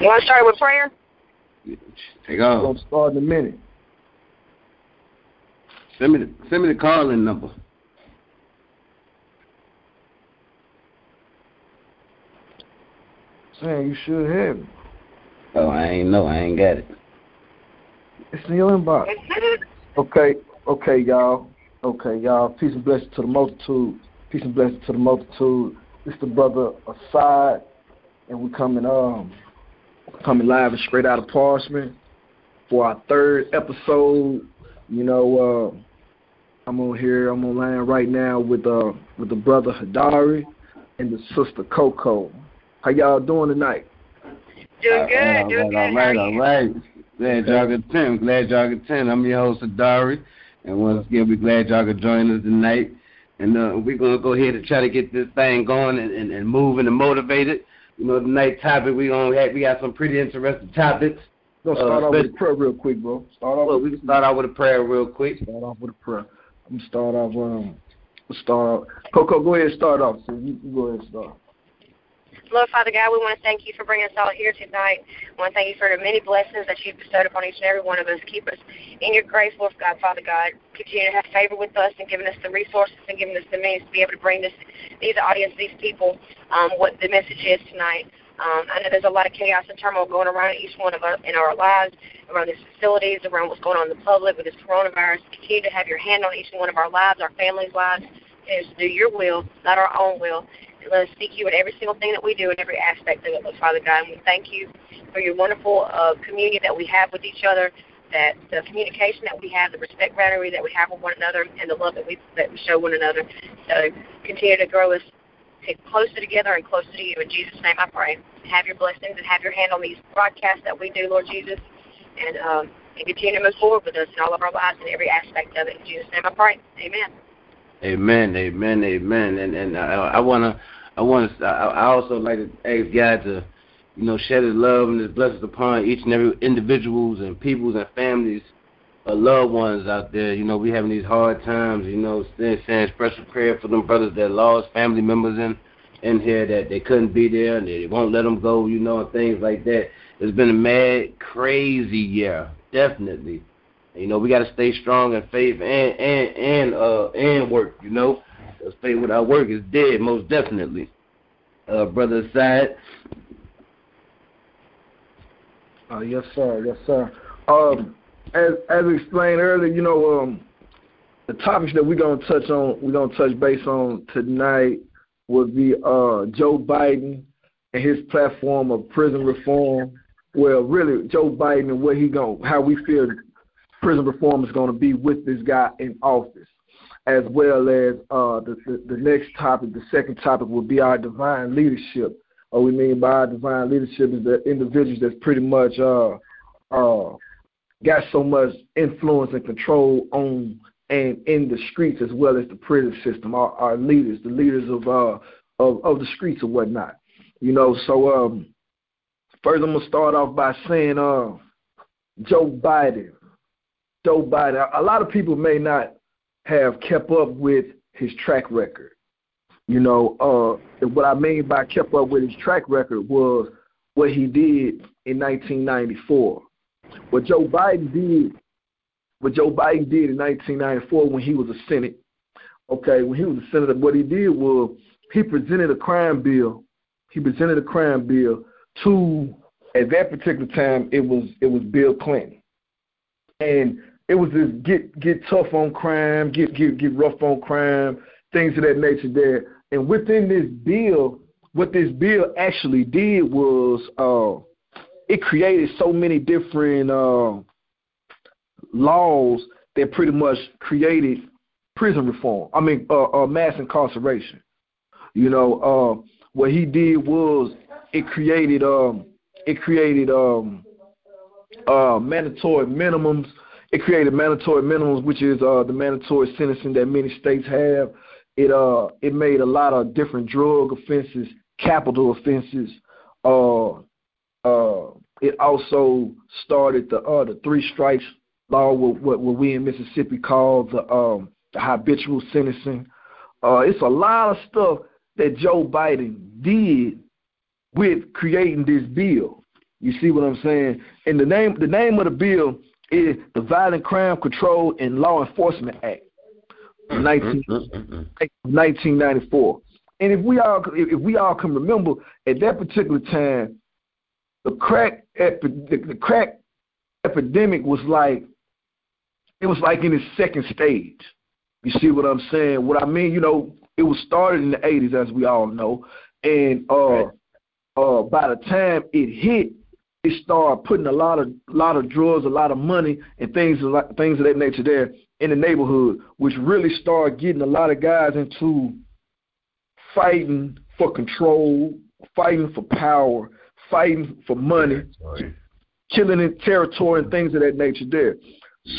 You want to start with prayer? Take off. We're gonna start in a minute. Send me the send me the calling number. Saying you should have it. Oh, I ain't know. I ain't got it. It's in your inbox. Okay, okay, y'all. Okay, y'all. Peace and blessings to the multitude. Peace and blessings to the multitude. It's the brother aside, and we coming um coming live and straight out of Parchman for our third episode. You know, uh, I'm on here. I'm online right now with uh with the brother Hadari and the sister Coco. How y'all doing tonight? Doing good, all right, doing good. right, How are all. Glad y'all could attend. Glad y'all could attend. I'm your host, Adari. And once again, we're glad y'all could join us tonight. And uh, we're going to go ahead and try to get this thing going and, and, and moving and motivated. You know, tonight's topic, we gonna have, we got some pretty interesting topics. Gonna start Uh, off with a prayer real quick, bro. Start off Well, with we can start out with a prayer real quick. Start off with a prayer. I'm gonna start off. Um, start. Off. Coco, go ahead. Start off. So you, you go ahead. and Start. Lord Father God, we want to thank you for bringing us all here tonight. We want to thank you for the many blessings that you've bestowed upon each and every one of us. Keep us in your grace, Lord God, Father God. Continue to have favor with us and giving us the resources and giving us the means to be able to bring this, these audience, these people, um, what the message is tonight. Um, I know there's a lot of chaos and turmoil going around in each one of us in our lives, around these facilities, around what's going on in the public with this coronavirus. Continue to have your hand on each one of our lives, our families' lives, and to do your will, not our own will. Let us seek you in every single thing that we do in every aspect of it, Lord Father God. And we thank you for your wonderful uh, communion that we have with each other, that the communication that we have, the respect boundary that we have with one another, and the love that we that we show one another. So continue to grow us closer together and closer to you. In Jesus' name I pray. Have your blessings and have your hand on these broadcasts that we do, Lord Jesus. And um, and continue to move forward with us in all of our lives and every aspect of it. In Jesus' name I pray. Amen. Amen, amen, amen. And and I, I wanna, I wanna, I, I also like to ask God to, you know, shed His love and His blessings upon each and every individuals and peoples and families, uh, loved ones out there. You know, we having these hard times. You know, saying, saying special prayer for them brothers that lost family members in in here that they couldn't be there and they won't let them go. You know, and things like that. It's been a mad, crazy year, definitely. You know, we got to stay strong in faith and and and uh and work. You know, 'Cause faith without work is dead, most definitely. Uh, brother Side. Uh, yes, sir. Yes, sir. Um, as as explained earlier, you know, um, the topics that we're gonna touch on, we're gonna touch base on tonight would be uh Joe Biden and his platform of prison reform. Well, really, Joe Biden and what he going how we feel prison reform is going to be with this guy in office, as well as uh the, the the next topic. The second topic will be our divine leadership. What we mean by our divine leadership is the individuals that's pretty much uh uh got so much influence and control on and in the streets as well as the prison system. Our, our leaders, the leaders of uh of, of the streets or whatnot. You know, so um first I'm gonna start off by saying uh Joe Biden. Joe Biden. A lot of people may not have kept up with his track record. You know, uh, what I mean by kept up with his track record was what he did in 1994. What Joe Biden did, what Joe Biden did in 1994 when he was a Senate. Okay, when he was a senator, what he did was he presented a crime bill. He presented a crime bill to at that particular time it was it was Bill Clinton, and it was this get get tough on crime, get get get rough on crime, things of that nature there. And within this bill, what this bill actually did was uh, it created so many different uh, laws that pretty much created prison reform. I mean, uh, uh, mass incarceration. You know, uh, what he did was it created um, it created um, uh, mandatory minimums. It created mandatory minimums, which is uh, the mandatory sentencing that many states have. It uh, it made a lot of different drug offenses, capital offenses. Uh, uh, it also started the uh, the three strikes law, what, what we in Mississippi call the um, the habitual sentencing. Uh, it's a lot of stuff that Joe Biden did with creating this bill. You see what I'm saying? And the name the name of the bill is the Violent Crime Control and Law Enforcement Act, 19, 1994. And if we all if we all can remember, at that particular time, the crack epi- the, the crack epidemic was like it was like in its second stage. You see what I'm saying? What I mean, you know, it was started in the 80s, as we all know, and uh, right. uh, by the time it hit, it start putting a lot of lot of drugs, a lot of money, and things like things of that nature there in the neighborhood, which really started getting a lot of guys into fighting for control, fighting for power, fighting for money, killing in territory and things of that nature there.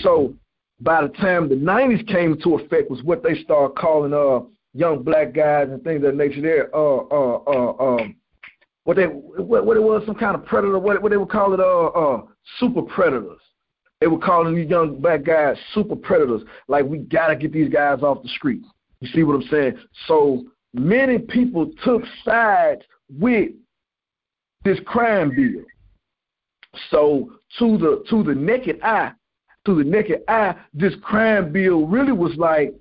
So by the time the nineties came into effect was what they started calling uh young black guys and things of that nature there, uh uh uh um what they what, what it was, some kind of predator, what what they would call it uh uh super predators. They were calling these young black guys super predators. Like we gotta get these guys off the streets. You see what I'm saying? So many people took sides with this crime bill. So to the to the naked eye, to the naked eye, this crime bill really was like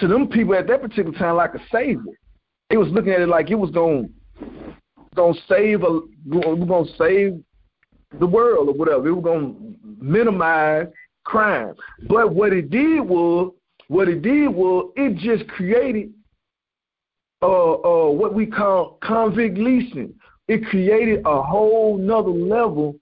to them people at that particular time like a savior. They was looking at it like it was going to save a we're to save the world or whatever. It was to minimize crime. But what it did was what it did was it just created uh, uh, what we call convict leasing. It created a whole nother level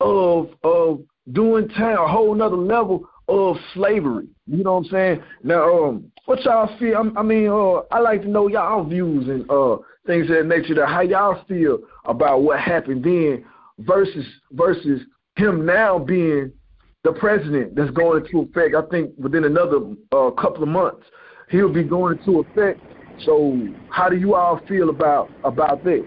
of of doing time, a whole nother level of slavery. You know what I'm saying? Now, um, what y'all feel? I, I mean, uh, I like to know y'all views and uh, things of that nature. That how y'all feel about what happened then versus versus him now being the president that's going into effect. I think within another uh, couple of months he'll be going into effect. So, how do you all feel about about that?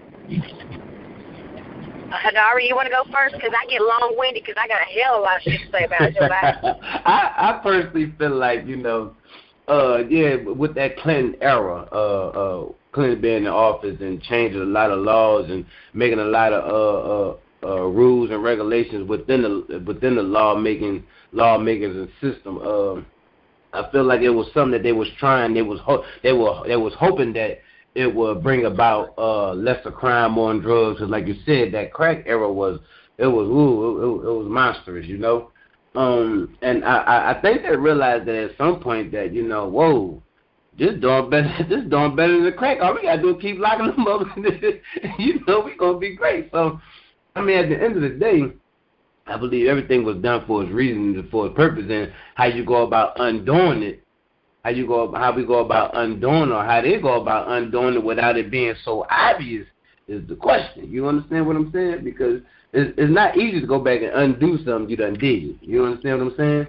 Hadari, you want to go first? Because I get long winded because I got a hell of a lot of shit to say about it. I, I personally feel like, you know, uh, yeah, with that Clinton era, uh, uh, Clinton being in office and changing a lot of laws and making a lot of uh, uh, uh, rules and regulations within the within the lawmaking lawmakers and system. Uh, I feel like it was something that they was trying. They was ho- they were they was hoping that it would bring about uh, lesser crime on drugs. Cause like you said, that crack era was it was ooh, it, it was monstrous, you know. Um, and I, I think they realized that at some point that you know, whoa, this doing better, this doing better than the crack. All we gotta do is keep locking them up. you know, we gonna be great. So, I mean, at the end of the day, I believe everything was done for its reason, and for its purpose, and how you go about undoing it how you go how we go about undoing or how they go about undoing it without it being so obvious is the question. You understand what I'm saying? Because it's, it's not easy to go back and undo something you done did. You understand what I'm saying?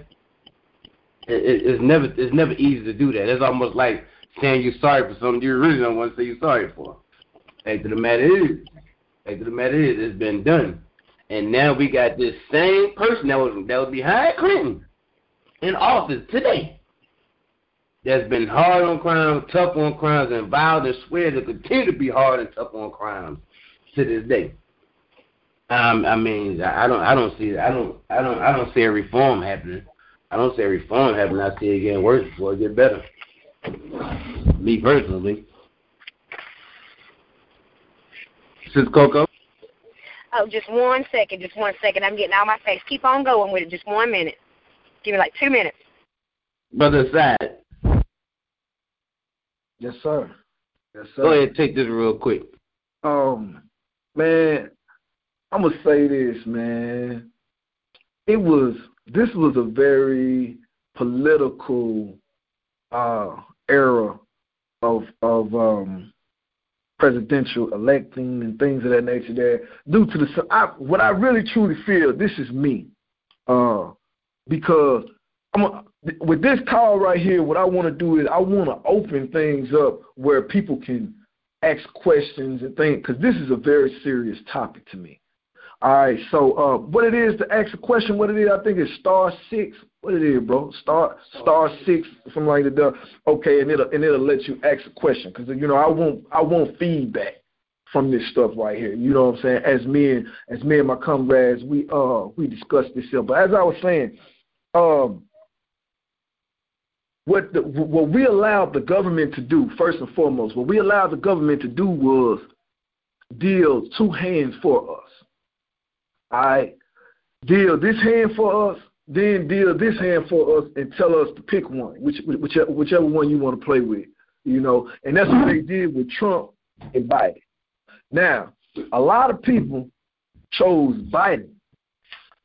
It, it, it's never it's never easy to do that. It's almost like saying you're sorry for something you really don't want to say you're sorry for. Fact of the matter is, fact of the matter is, it's been done, and now we got this same person that was that was behind Clinton in office today that's been hard on crime, tough on crimes, and vowed and swear to continue to be hard and tough on crimes to this day. Um, I mean, I don't, I don't see, I don't, I don't, I don't see a reform happening. I don't say a reform happening. I see it getting worse before it get better. Me personally. Sis Coco. Oh, just one second, just one second. I'm getting out of my face. Keep on going with it. Just one minute. Give me like two minutes. Brother Side. Yes, sir. Yes, sir. Go ahead, take this real quick. Um, man, I'm gonna say this, man. It was this was a very political uh era of of um presidential electing and things of that nature there due to the I, what I really truly feel this is me uh because I'm with this call right here, what I want to do is I want to open things up where people can ask questions and things, because this is a very serious topic to me. All right, so uh, what it is to ask a question, what it is, I think it's star six. What it is, bro? Star star six, something like that. Okay, and it'll and it'll let you ask a question because you know I want I want feedback from this stuff right here. You know what I'm saying? As me and as me and my comrades, we uh we discussed this here. But as I was saying, um what the, what we allowed the government to do first and foremost, what we allowed the government to do was deal two hands for us. All right, deal this hand for us, then deal this hand for us, and tell us to pick one, which whichever, whichever one you want to play with. You know, and that's what they did with Trump and Biden. Now, a lot of people chose Biden.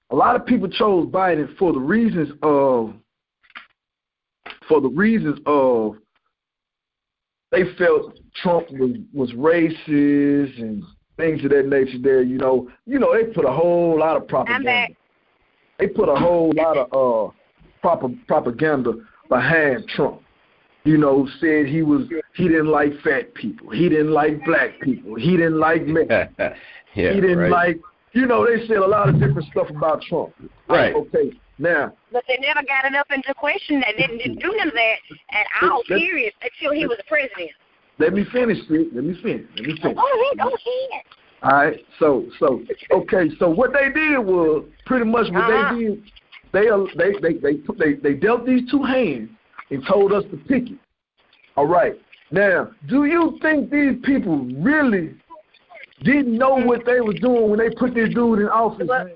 A lot of people chose Biden for the reasons of for the reasons of they felt Trump was was racist and things of that nature. There, you know, you know, they put a whole lot of propaganda. They put a whole lot of uh proper propaganda behind Trump. You know, said he was he didn't like fat people, he didn't like black people, he didn't like men, yeah, he didn't right. like. You know, they said a lot of different stuff about Trump. Right. Okay. Now, But they never got it up into question. They didn't, didn't do none of that at all, Let- period, until he was president. Let me finish, sis. Let me finish. Let me Go finish. ahead, go ahead. All right. So so okay. So what they did was pretty much what Uh-huh. they did. They uh, they they they put- they they dealt these two hands and told us to pick it. All right. Now, do you think these people really didn't know what they were doing when they put this dude in office? Well, man?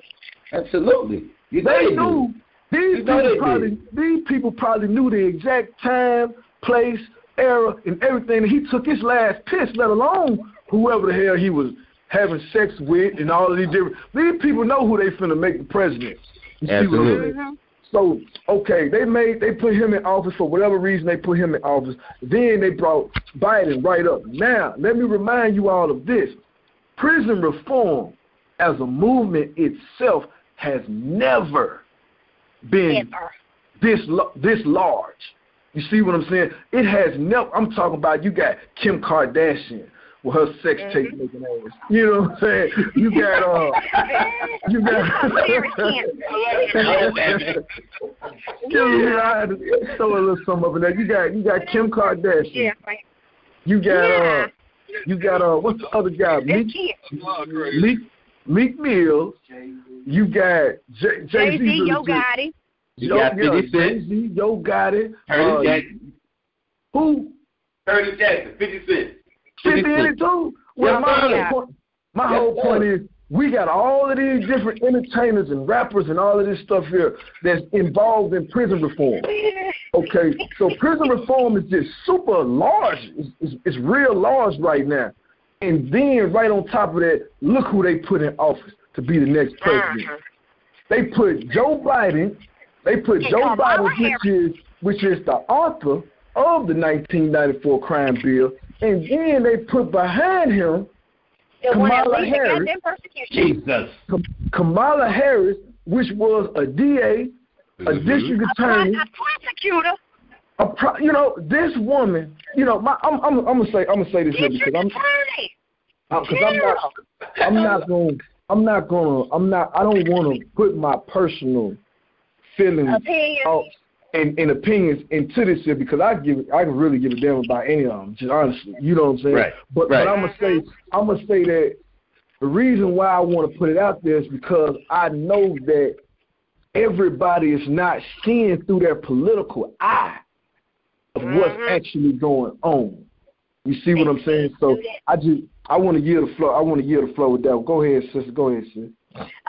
Absolutely. You They they knew. These You people probably did. these people probably knew the exact time, place, era, and everything. And he took his last piss, let alone whoever the hell he was having sex with and all of these different. These people know who they finna make the president. You see what I'm Absolutely. So okay, they made they put him in office for whatever reason they put him in office. Then they brought Biden right up. Now let me remind you all of this: prison reform as a movement itself has never been Ever. this this large. You see what I'm saying? It has never. I'm talking about you got Kim Kardashian with her sex tape making ass. You know what I'm saying? You got uh, you got. Yeah, I had to throw a little something up in there. You got you got Kim Kardashian. Yeah, right. You got Yeah. uh, you got uh, what's the other guy? Meek. Meek Meek Mills. You got Jay Jay Z, Z. Yo Gotti. You got 50 Cent. Jay Z, Yo Gotti. Curtis Uh, Jackson. who? Curtis Jackson. 50 Cent. 50 50 in it too? Well, Yes, my, sir. whole point, my Yes, whole point is we got all of these different entertainers and rappers and all of this stuff here that's involved in prison reform. Okay, so prison reform is just super large. It's, it's, it's real large right now. And then right on top of that, look who they put in office to be the next president. Uh-huh. They put Joe Biden. They put And Joe Kamala Biden, which is which is the author of the 1994 crime bill, and then they put behind him The Kamala Harris. Jesus. Kamala Harris, which was a DA, a Mhm. district attorney. a prosecutor. A pro, you know, this woman. You know, my, I'm, I'm, I'm gonna say, I'm gonna say this here because I'm, attorney. because I'm not, I'm not going, I'm not gonna, I'm not, I don't want to put my personal feelings Opinion. out and, and opinions into this here because I give, I can really give a damn about any of them, just honestly. You know what I'm saying? Right, But, right. but I'm gonna say, I'm gonna say that the reason why I want to put it out there is because I know that everybody is not seeing through their political eye of what's Mhm. actually going on. You see what I'm saying? So I just I want to yield the flow. I want to yield the flow with that. Go ahead, sister. Go ahead, sis.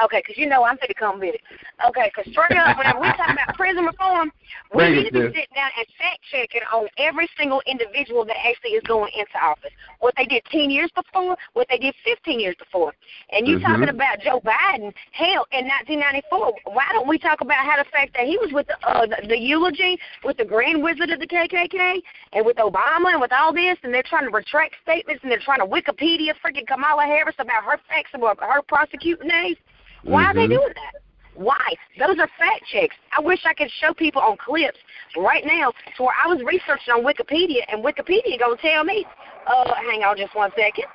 Okay, because you know I'm going to come with it. Okay, because straight up, whenever we talk about prison reform, we Bring need to be sitting down and fact checking on every single individual that actually is going into office. What they did 10 years before, what they did 15 years before. And you Mhm. talking about Joe Biden, hell, in 1994, why don't we talk about how the fact that he was with the, uh, the, the eulogy with the Grand Wizard of the KKK and with Obama and with all this, and they're trying to retract statements and they're trying to Wikipedia freaking Kamala Harris about her facts about her prosecuting days? Why are they Mhm. doing that? Why? Those are fact checks. I wish I could show people on clips right now to where I was researching on Wikipedia and Wikipedia gonna tell me, uh, hang on just one second.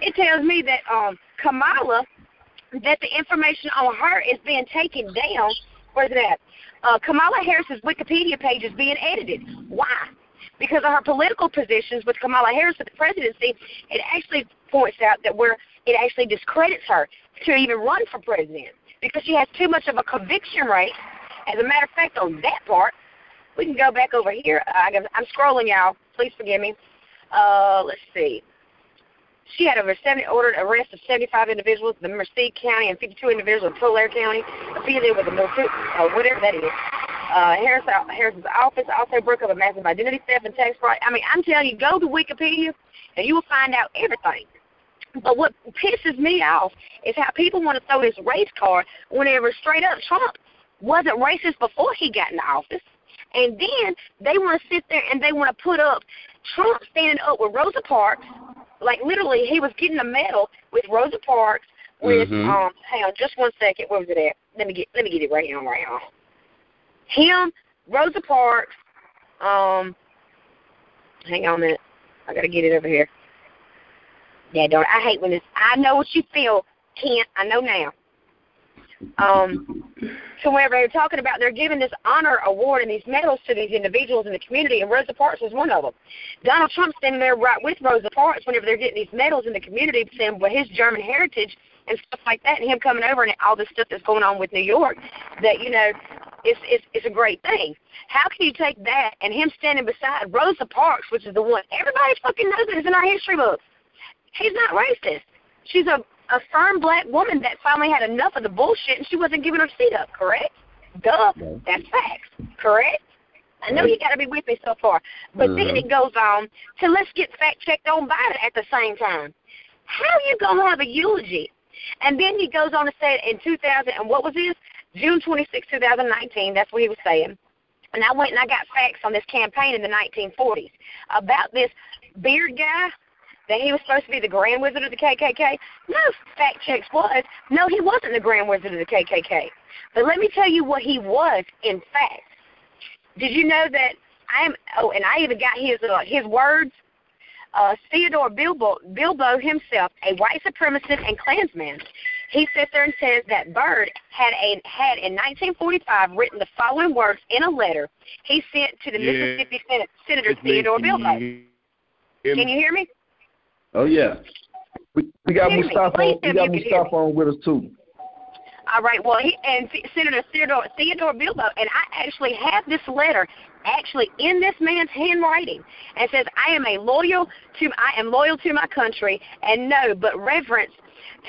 It tells me that um Kamala that the information on her is being taken down. Where's that? Uh, Kamala Harris's Wikipedia page is being edited. Why? because of her political positions with Kamala Harris at the presidency, it actually points out that where it actually discredits her to even run for president because she has too much of a conviction rate. As a matter of fact, on that part, we can go back over here. I'm scrolling, y'all. Please forgive me. Uh, let's see. She had over 70 ordered arrest of 75 individuals in Merced County and 52 individuals in Tulare County affiliated with the Milford, uh, whatever that is. Uh, Harris, Harris's office also broke up a massive identity theft and tax fraud. I mean, I'm telling you, go to Wikipedia and you will find out everything. But what pisses me off is how people want to throw this race card whenever straight up Trump wasn't racist before he got in office. And then they want to sit there and they want to put up Trump standing up with Rosa Parks. Like literally, he was getting a medal with Rosa Parks. With mm-hmm. um, hang on, just one second. Where was it at? Let me get let me get it right here, right now. Him, Rosa Parks. Um, hang on a minute. I gotta get it over here. Yeah, don't. I hate when this. I know what you feel, Kent. I know now um, to whenever they're talking about they're giving this honor award and these medals to these individuals in the community, and Rosa Parks was one of them. Donald Trump standing there right with Rosa Parks whenever they're getting these medals in the community, saying well his German heritage and stuff like that, and him coming over and all this stuff that's going on with New York, that you know, it's it's it's a great thing. How can you take that and him standing beside Rosa Parks, which is the one everybody fucking knows that is in our history books? He's not racist. She's a a firm black woman that finally had enough of the bullshit and she wasn't giving her seat up, correct? Duh. No. That's facts, correct? I know you got to be with me so far. But mm-hmm. then it goes on to let's get fact checked on Biden at the same time. How are you going to have a eulogy? And then he goes on to say in 2000, and what was this? June 26, 2019, that's what he was saying. And I went and I got facts on this campaign in the 1940s about this Byrd guy that he was supposed to be the Grand Wizard of the KKK? No, fact checks was. No, he wasn't the Grand Wizard of the KKK. But let me tell you what he was in fact. Did you know that I am? Oh, and I even got his uh, his words. Uh, Theodore Bilbo, Bilbo himself, a white supremacist and Klansman, he sits there and says that Byrd had a had in 1945 written the following words in a letter he sent to the yeah. Mississippi Sen- Senator Theodore Bilbo. Can you hear me? Oh yeah. We we got Mustafa. We got Mustafa on with us too. All right. Well, he, and Senator Theodore Theodore Bilbo, and I actually have this letter actually in this man's handwriting, and says, "I am a loyal to I am loyal to my country, and no, but reverence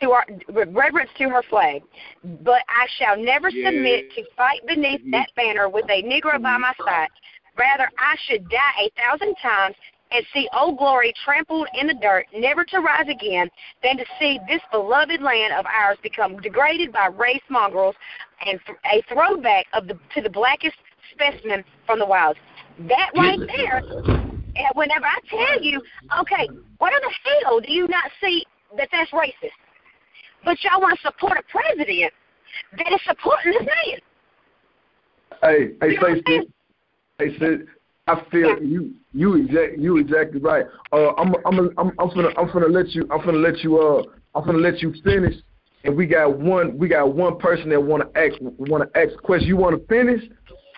to our reverence to her flag. But I shall never submit to fight beneath that banner with a Negro by my side. Rather, I should die a thousand times and see Old Glory trampled in the dirt, never to rise again, than to see this beloved land of ours become degraded by race mongrels and a throwback of the to the blackest specimen from the wilds. That right there, and eh, whenever I tell you, okay, what in the hell do you not see that that's racist? But y'all want to support a president that is supporting this man. Hey, hey, Stacey. Hey, Sid, I feel you you exact you exactly right. Uh, I'm I'm I'm I'm gonna I'm gonna let you I'm gonna let you uh I'm gonna let you finish. And we got one we got one person that wanna ask wanna ask a question. You wanna finish,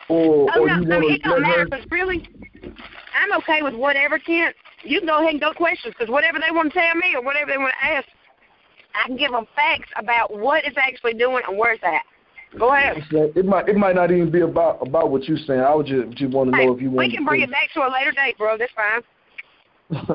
or oh, or no, you no, wanna it don't matter. Cause really, I'm okay with whatever Kent. You can go ahead and go questions because whatever they want to tell me or whatever they want to ask, I can give them facts about what it's actually doing and where it's at. Go ahead. It might it might not even be about about what you're saying. I would just just want to know hey, if you want. We can bring it back to a later date, bro. That's fine.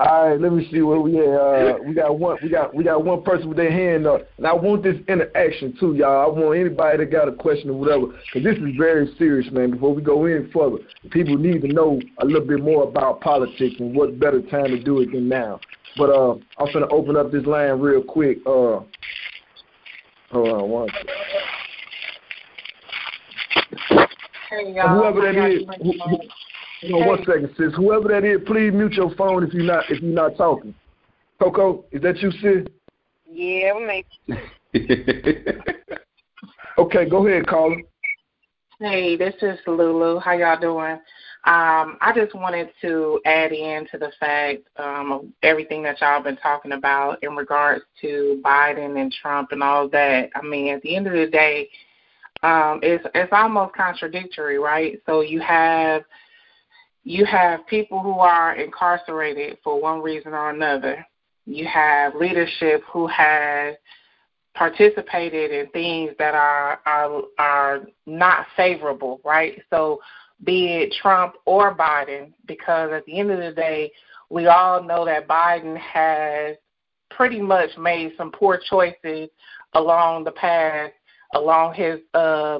All right, let me see what we have. Uh, we got one. We got we got one person with their hand up, and I want this interaction too, y'all. I want anybody that got a question or whatever, because this is very serious, man. Before we go any further, people need to know a little bit more about politics and what better time to do it than now. But uh, I'm gonna open up this line real quick. Uh, hold on one. Second. Hey, whoever that is, who, who, hold on one second, sis. Whoever that is, please mute your phone if you're not if you're not talking. Coco, is that you, sis? Yeah, me. okay, go ahead, caller. Hey, this is Lulu. How y'all doing? Um, I just wanted to add in to the fact um, of everything that y'all been talking about in regards to Biden and Trump and all that. I mean, at the end of the day, um, it's it's almost contradictory, right? So you have you have people who are incarcerated for one reason or another. You have leadership who has participated in things that are are are not favorable, right? So be it Trump or Biden, because at the end of the day, we all know that Biden has pretty much made some poor choices along the path, along his, uh,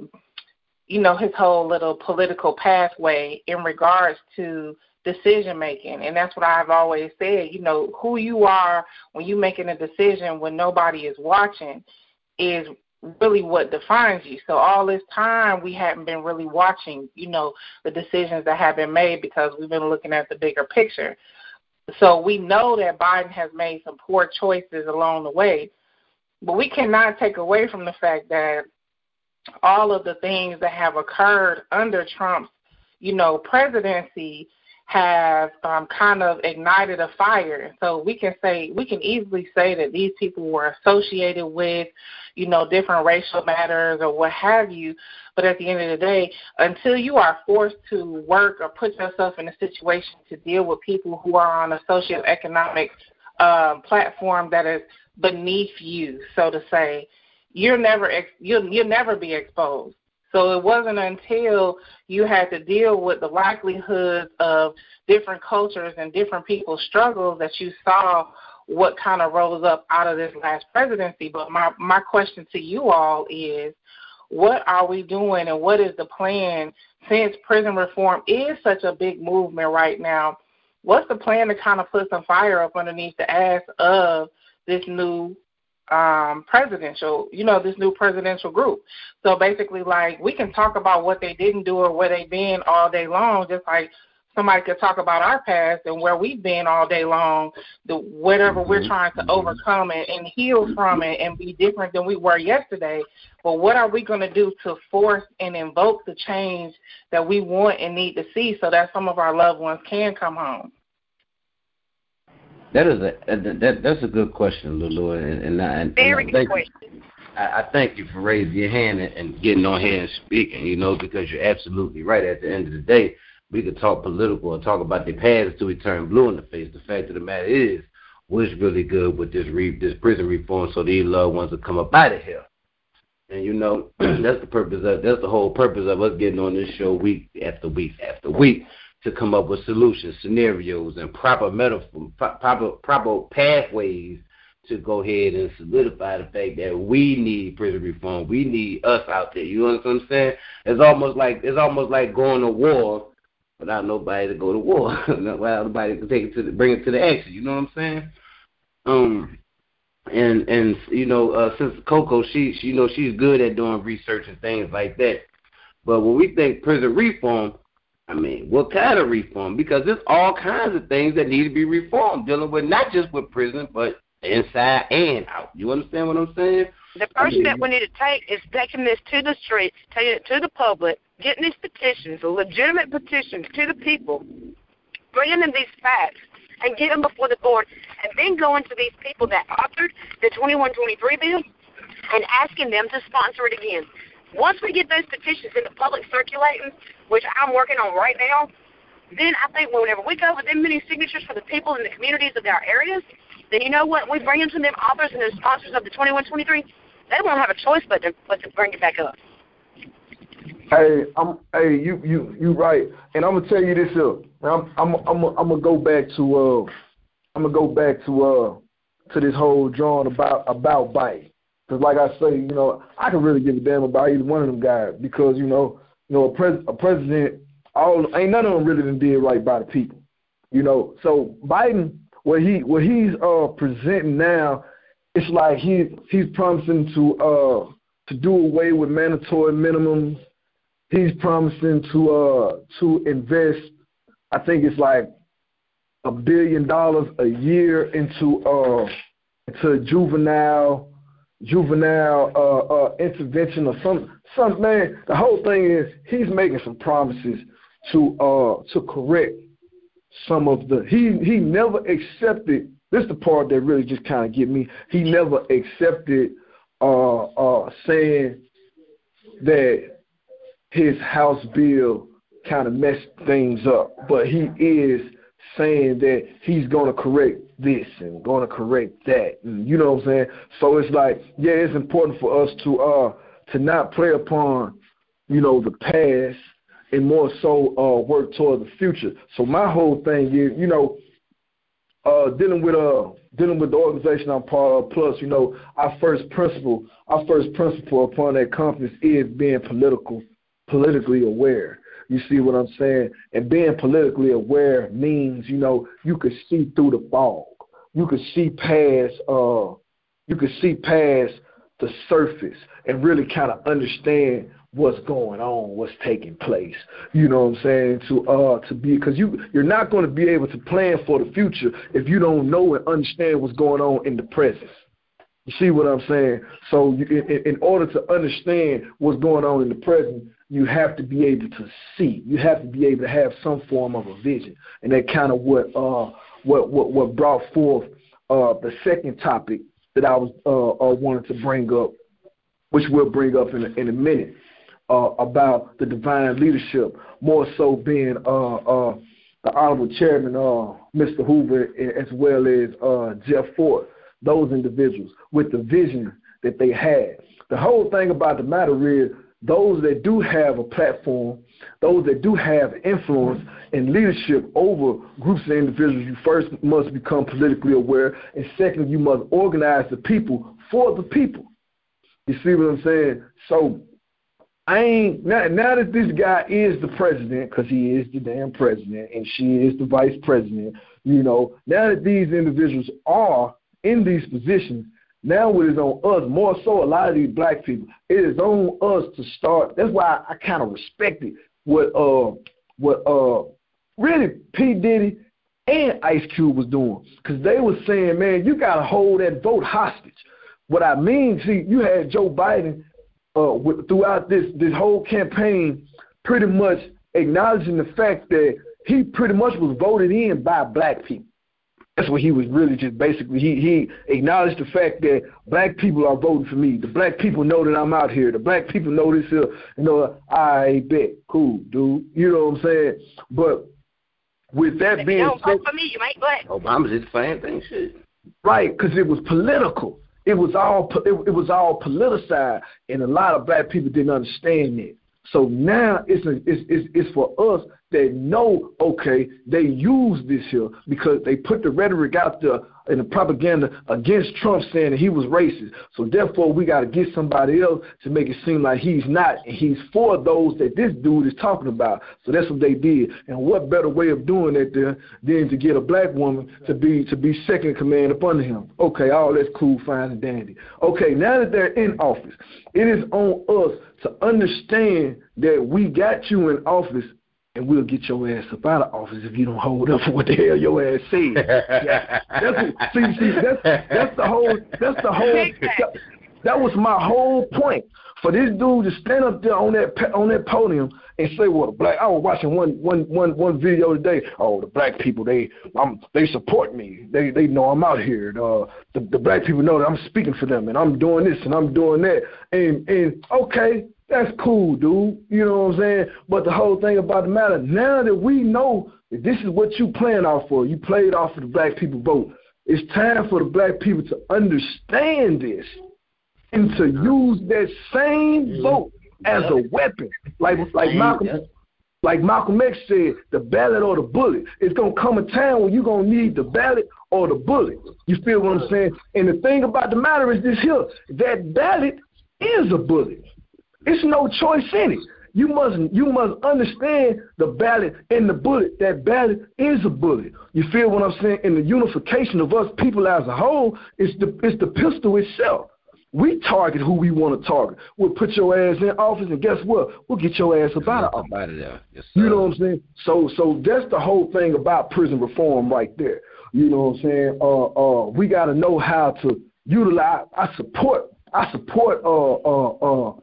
you know, his whole little political pathway in regards to decision making. And that's what I've always said. You know, who you are when you're making a decision when nobody is watching is really what defines you. So all this time we haven't been really watching, you know, the decisions that have been made because we've been looking at the bigger picture. So we know that Biden has made some poor choices along the way, but we cannot take away from the fact that all of the things that have occurred under Trump's, you know, presidency have um, kind of ignited a fire. So we can say we can easily say that these people were associated with, you know, different racial matters or what have you. But at the end of the day, until you are forced to work or put yourself in a situation to deal with people who are on a socioeconomic um, platform that is beneath you, so to say, you're never ex- you'll you'll never be exposed. So it wasn't until you had to deal with the likelihood of different cultures and different people's struggles that you saw what kind of rose up out of this last presidency. But my, my question to you all is what are we doing and what is the plan since prison reform is such a big movement right now? What's the plan to kind of put some fire up underneath the ass of this new um, presidential, you know, this new presidential group. So basically, like, we can talk about what they didn't do or where they've been all day long, just like somebody could talk about our past and where we've been all day long, the whatever we're mm-hmm. trying to overcome it and heal from it and be different than we were yesterday. But what are we going to do to force and invoke the change that we want and need to see so that some of our loved ones can come home? That is a that that's a good question, Lulu, and, and, I, and very good question. I, I thank you for raising your hand and, and getting on here and speaking. You know, because you're absolutely right. At the end of the day, we could talk political and talk about the past until we turn blue in the face. The fact of the matter is, what's really good with this re, this prison reform, so these loved ones will come up out of here. And you know, that's the purpose of that's the whole purpose of us getting on this show week after week after week to come up with solutions, scenarios, and proper metaphor, proper proper pathways to go ahead and solidify the fact that we need prison reform. We need us out there. You understand what I'm saying? It's almost like it's almost like going to war without nobody to go to war, without nobody to take it to the, bring it to the action. You know what I'm saying? Um, and and you know, uh, since Coco, she, she you know she's good at doing research and things like that. But when we think prison reform, I mean, what kind of reform? Because there's all kinds of things that need to be reformed, dealing with not just with prison, but inside and out. You understand what I'm saying? The first I mean, step we need to take is taking this to the streets, taking it to the public, getting these petitions, legitimate petitions to the people, bringing them these facts, and get them before the board, and then going to these people that authored the 2123 bill and asking them to sponsor it again. Once we get those petitions in the public circulating, which I'm working on right now, then I think whenever we go with them many signatures for the people in the communities of our areas, then you know what? We bring them to them authors and the sponsors of the 2123. They won't have a choice but to but to bring it back up. Hey, I'm hey you you you right, and I'm gonna tell you this here. I'm I'm I'm I'm gonna go back to uh I'm gonna go back to uh to this whole drawing about about bite. Cause like I say, you know, I can really give a damn about either one of them guys because you know, you know, a, pres- a president, all ain't none of them really been did right by the people, you know. So Biden, what he what he's uh presenting now, it's like he he's promising to uh to do away with mandatory minimums. He's promising to uh to invest, I think it's like a billion dollars a year into uh into juvenile juvenile uh, uh, intervention or some some man. The whole thing is he's making some promises to uh to correct some of the he he never accepted this is the part that really just kind of get me. He never accepted uh uh saying that his house bill kind of messed things up. But he is saying that he's going to correct this and going to correct that. And you know what I'm saying? So it's like, yeah, it's important for us to uh to not play upon, you know, the past and more so uh work toward the future. So my whole thing is, you know, uh dealing with uh dealing with the organization I'm part of, plus, you know, our first principle our first principle upon that compass is being political politically aware. You see what I'm saying? And being politically aware means, you know, you could see through the fog. You could see past uh you could see past the surface and really kind of understand what's going on, what's taking place. You know what I'm saying? To uh to be because you you're not going to be able to plan for the future if you don't know and understand what's going on in the present. You see what I'm saying? So you, in, in order to understand what's going on in the present, you have to be able to see. You have to be able to have some form of a vision, and that kind of what uh what what what brought forth uh the second topic that I was uh, uh wanted to bring up, which we'll bring up in a, in a minute, uh, about the divine leadership, more so being uh uh the honorable chairman uh Mr. Hoover as well as uh Jeff Fort, those individuals with the vision that they had. The whole thing about the matter is those that do have a platform, those that do have influence and leadership over groups of individuals, you first must become politically aware, and second, you must organize the people for the people. You see what I'm saying? So I ain't now, now that this guy is the president, because he is the damn president, and she is the vice president. You know, now that these individuals are in these positions, now it is on us, more so a lot of these black people, it is on us to start. That's why I, I kind of respected what uh what uh really P. Diddy and Ice Cube was doing. Because they were saying, man, you gotta hold that vote hostage. What I mean, see, you had Joe Biden uh with, throughout this this whole campaign pretty much acknowledging the fact that he pretty much was voted in by black people. That's what he was really just basically he he acknowledged the fact that black people are voting for me. The black people know that I'm out here. The black people know this here. You know, I bet, cool, dude. You know what I'm saying? But with that if being you don't said, vote for me, you might but Obama did the same thing. Shit. right? Because it was political. It was all it, it was all politicized, and a lot of black people didn't understand it. So now it's, a, it's it's it's for us that know, okay, they use this here because they put the rhetoric out there in the propaganda against Trump saying that he was racist. So therefore, we got to get somebody else to make it seem like he's not, and he's for those that this dude is talking about. So that's what they did. And what better way of doing that than, than to get a black woman to be to be second command up under him? Okay, all that's cool, fine, and dandy. Okay, now that they're in office, it is on us to understand that we got you in office and we'll get your ass up out of office if you don't hold up for what the hell your ass said. Yeah. That's what, see, see, that's that's the whole that's the whole that, that was my whole point for this dude to stand up there on that on that podium and say, "Well, the black." I was watching one one one one video today. Oh, the black people they I'm they support me. They they know I'm out here. The, the the black people know that I'm speaking for them and I'm doing this and I'm doing that. And and okay, that's cool, dude. You know what I'm saying? But the whole thing about the matter, now that we know that this is what you playing off for, you played off of the black people vote. It's time for the black people to understand this and to use that same vote as a weapon. Like like Malcolm like Malcolm X said, the ballot or the bullet. It's gonna come a time when you're gonna need the ballot or the bullet. You feel what I'm saying? And the thing about the matter is this here, that ballot is a bullet. It's no choice in it. You must you must understand the ballot and the bullet. That ballot is a bullet. You feel what I'm saying? In the unification of us people as a whole, it's the it's the pistol itself. We target who we want to target. We'll put your ass in office, and guess what? We'll get your ass up out of office. There. Yes, you know what I'm saying? So, so that's the whole thing about prison reform right there. You know what I'm saying? Uh, uh, we got to know how to utilize. I support. I support. Uh, uh, uh,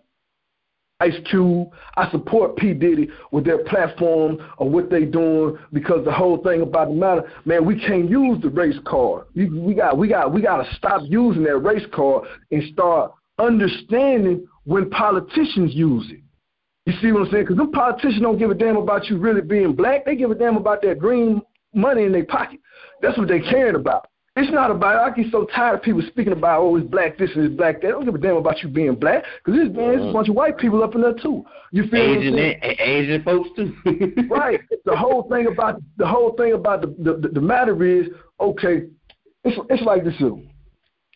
Ice Cube. I support P. Diddy with their platform or what they doing because the whole thing about the matter, man, we can't use the race card. We, we got we got we got to stop using that race card and start understanding when politicians use it. You see what I'm saying? Because them politicians don't give a damn about you really being black. They give a damn about that green money in their pocket. That's what they caring about. It's not about. I get so tired of people speaking about oh it's black this and it's black that. They don't give a damn about you being black because there's, there's a bunch of white people up in there too. You feel Asian Asian folks too. right. The whole thing about the whole thing about the the, the matter is okay. It's it's like this here.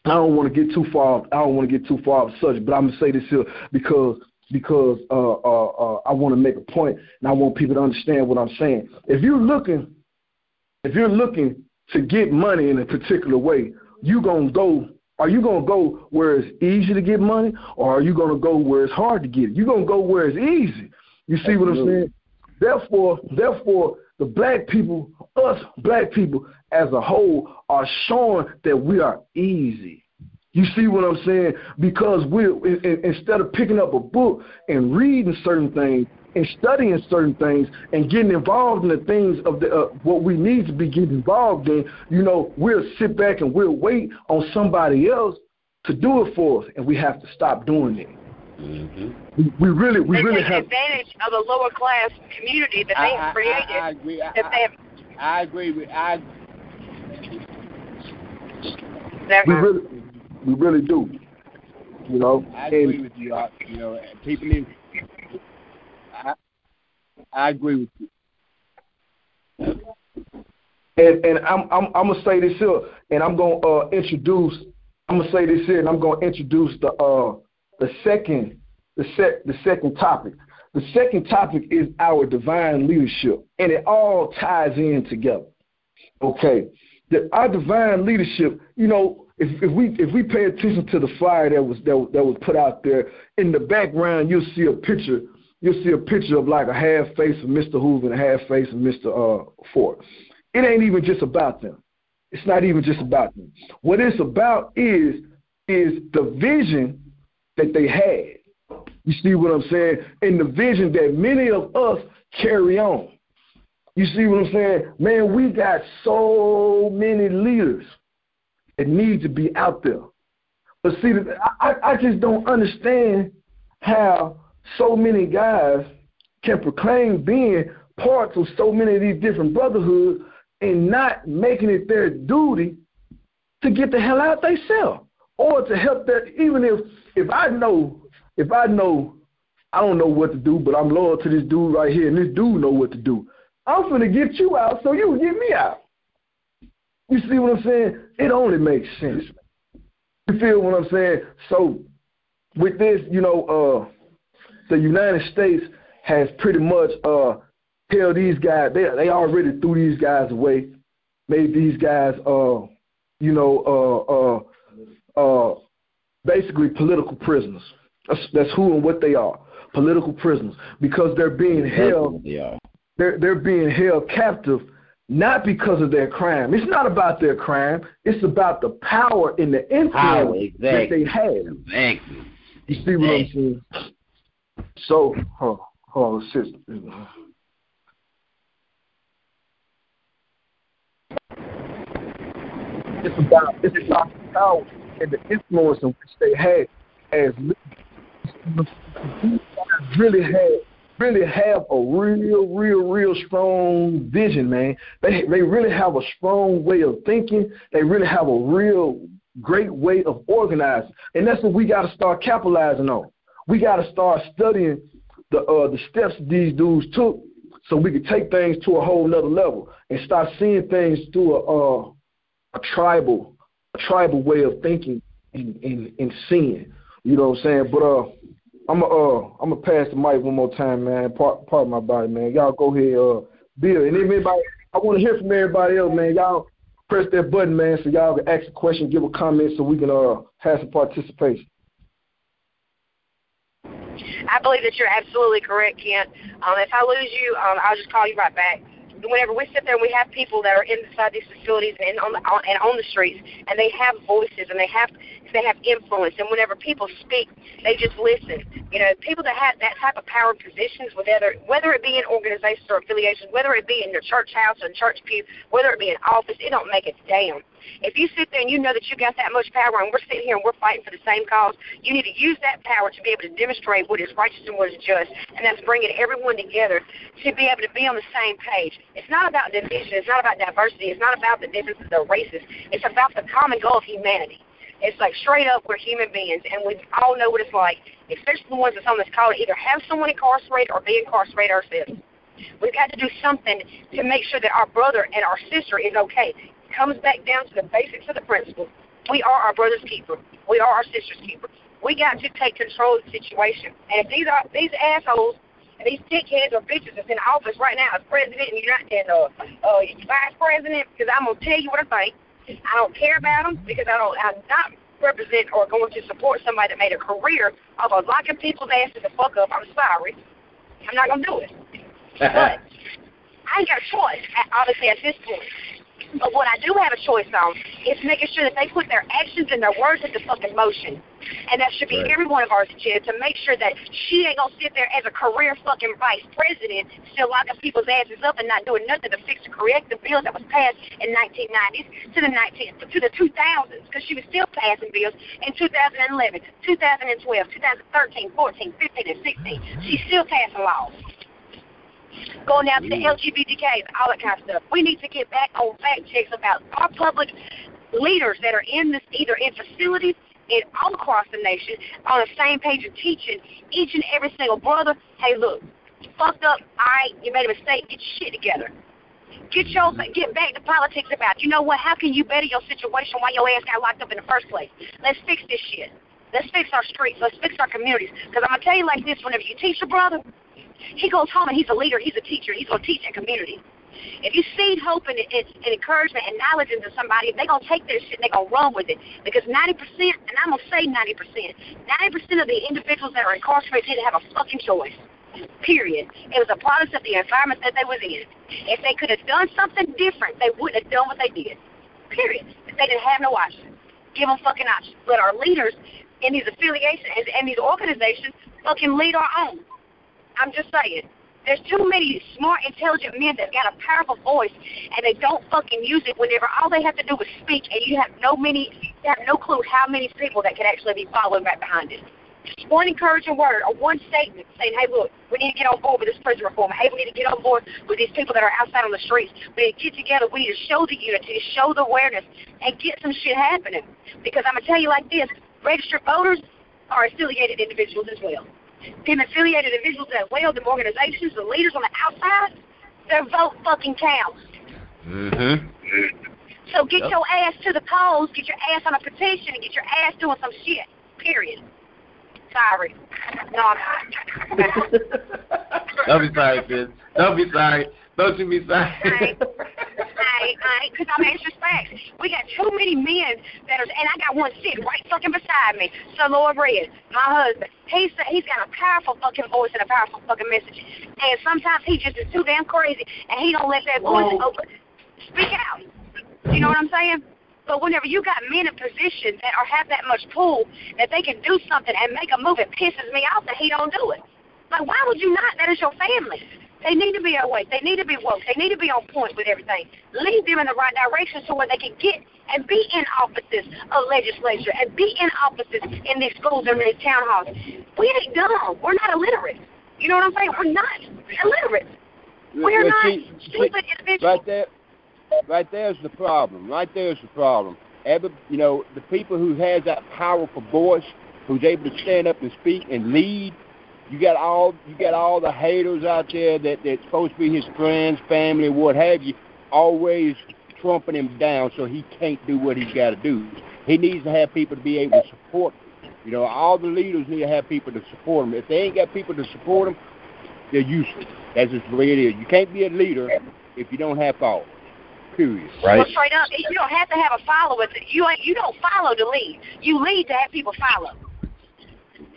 I don't want to get too far. I don't want to get too far off subject, but I'm gonna say this here because because uh, uh, uh, I want to make a point and I want people to understand what I'm saying. If you're looking, if you're looking to get money in a particular way, you gonna go. Are you gonna go where it's easy to get money, or are you gonna go where it's hard to get it? You're gonna go where it's easy. You see Absolutely. what I'm saying? Therefore, therefore, the black people, us black people as a whole, are showing that we are easy. You see what I'm saying? Because we instead of picking up a book and reading certain things and studying certain things and getting involved in the things of the uh, what we need to be getting involved in, you know, we'll sit back and we'll wait on somebody else to do it for us, and we have to stop doing it. Mm-hmm. We, we really, we they really take have advantage of the lower class community that they have created. I, I, agree. I, that they have, I agree with. I. We really, we really do. You know. I agree and, with you. I, you know, people need. I, agree with you. And and I'm I'm I'm gonna say this here, and I'm gonna uh, introduce. I'm gonna say this here, and I'm gonna introduce the uh the second the set the second topic. The second topic is our divine leadership, and it all ties in together. Okay, that our divine leadership, you know, if, if we if we pay attention to the flyer that was that, that was put out there in the background, you'll see a picture. You'll see a picture of like a half face of Mr. Hoover and a half face of Mr. Uh, Fort. It ain't even just about them. It's not even just about them. What it's about is is the vision that they had. You see what I'm saying? And the vision that many of us carry on. You see what I'm saying? Man, we got so many leaders that need to be out there. But see, I, I just don't understand how so many guys can proclaim being parts of so many of these different brotherhoods and not making it their duty to get the hell out themselves or to help that even if if I know if I know I don't know what to do, but I'm loyal to this dude right here, and this dude know what to do. I'm gonna get you out so you get me out. You see what I'm saying? It only makes sense. You feel what I'm saying? So with this, you know, uh, the United States has pretty much uh, held these guys. They they already threw these guys away, made these guys, uh, you know, uh, uh, uh, basically political prisoners. That's, that's who and what they are, political prisoners, because they're being held. Yeah. They're they're being held captive not because of their crime. It's not about their crime. It's about the power and the influence power, exactly. that they have. Exactly. You see what. I'm saying? So, hold hold on, sister. It's about it's about the power and the influence in which they had as really had really have a real, real, real strong vision, man. They they really have a strong way of thinking. They really have a real great way of organizing, and that's what we got to start capitalizing on. We got to start studying the uh, the steps these dudes took, so we can take things to a whole nother level and start seeing things through a uh, a tribal a tribal way of thinking and, and, and seeing. You know what I'm saying? But uh, I'm uh I'm gonna pass the mic one more time, man. Part part of my body, man. Y'all go ahead, uh, Bill, and anybody. I want to hear from everybody else, man. Y'all press that button, man, so y'all can ask a question, give a comment, so we can uh have some participation. I believe that you're absolutely correct, Kent. Um, if I lose you, um, I'll just call you right back whenever we sit there and we have people that are inside these facilities and on the on, and on the streets, and they have voices and they have they have influence, and whenever people speak, they just listen. You know, people that have that type of power positions, whether whether it be in organizations or affiliations, whether it be in your church house or church pew, whether it be in office, it don't make a damn. If you sit there and you know that you got that much power and we're sitting here and we're fighting for the same cause, you need to use that power to be able to demonstrate what is righteous and what is just, and that's bringing everyone together to be able to be on the same page. It's not about division. It's not about diversity. It's not about the differences of races. It's about the common goal of humanity. It's like straight up, we're human beings, and we all know what it's like, especially the ones that's on this call, to either have someone incarcerated or be incarcerated ourselves. We've got to do something to make sure that our brother and our sister is okay. It comes back down to the basics of the principle. We are our brother's keeper. We are our sister's keeper. We got to take control of the situation. And if these are these assholes and these dickheads or bitches that's in office right now as president and you're not uh, uh vice president, because I'm gonna tell you what I think. I don't care about them because I don't. I'm not represent or going to support somebody that made a career of locking people's asses the fuck up. I'm sorry. I'm not gonna do it but I ain't got a choice, obviously, at this point. But what I do have a choice on is making sure that they put their actions and their words into fucking motion. And that should be right. every one of our Jim, to make sure that she ain't gonna sit there as a career fucking vice president, still locking people's asses up and not doing nothing to fix and correct the bills that was passed in 1990s to the 19 to the 2000s, because she was still passing bills in 2011, 2012, 2013, 14, 15, and 16. She's mm-hmm. still passing laws going down to the LGBTQs, all that kind of stuff. We need to get back on fact checks about our public leaders that are in this, either in facilities and all across the nation, on the same page of teaching each and every single brother, hey, look, you fucked up, all right, you made a mistake, get your shit together. Get your get back to politics about you know what? How can you better your situation while your ass got locked up in the first place? Let's fix this shit. Let's fix our streets. Let's fix our communities. Because I'm gonna tell you like this: whenever you teach a brother, he goes home and he's a leader, he's a teacher, he's to teach that community. If you seed hope and, and, and encouragement and knowledge into somebody, they're going to take their shit and they're going to run with it. Because 90%, and I'm going to say 90%, 90% of the individuals that are incarcerated didn't have a fucking choice. Period. It was a product of the environment that they was in. If they could have done something different, they wouldn't have done what they did. Period. If they didn't have no option. Give them fucking options. Let our leaders in these affiliations and these organizations fucking lead our own. I'm just saying. There's too many smart, intelligent men that got a powerful voice, and they don't fucking use it. Whenever all they have to do is speak, and you have no many, you have no clue how many people that could actually be following right behind it. Just one encouraging word or one statement saying, "Hey, look, we need to get on board with this prison reform. Hey, we need to get on board with these people that are outside on the streets. We need to get together. We need to show the unity, show the awareness, and get some shit happening. Because I'm gonna tell you like this: registered voters are affiliated individuals as well them affiliated individuals as well, them organizations, the leaders on the outside, their vote fucking counts. Mhm. So get yep. your ass to the polls, get your ass on a petition, and get your ass doing some shit. Period. Sorry. No, I'm not. Don't be sorry, Fizz. Don't be sorry. Don't you be sorry. I, I, because I'm anxious facts. We got too many men that are, and I got one sitting right fucking beside me. So Lord Red, my husband, he's he's got a powerful fucking voice and a powerful fucking message. And sometimes he just is too damn crazy, and he don't let that voice open, speak out. You know what I'm saying? But whenever you got men in positions that are have that much pull that they can do something and make a move, it pisses me off that he don't do it. Like, why would you not? That is your family. They need to be awake. They need to be woke. They need to be on point with everything. Lead them in the right direction so where they can get and be in offices of legislature and be in offices in these schools and in these town halls. We ain't dumb. We're not illiterate. You know what I'm saying? We're not illiterate. We're well, not see, stupid individuals. Right there, right there's the problem. Right there's the problem. Every, you know, the people who has that powerful voice, who's able to stand up and speak and lead, you got all you got all the haters out there that that's supposed to be his friends, family, what have you, always trumping him down so he can't do what he's got to do. He needs to have people to be able to support. Him. You know, all the leaders need to have people to support them. If they ain't got people to support them, they're useless. That's just the way it is. You can't be a leader if you don't have followers. Period. Right. Well, straight up, you don't have to have a follower. You you don't follow to lead. You lead to have people follow.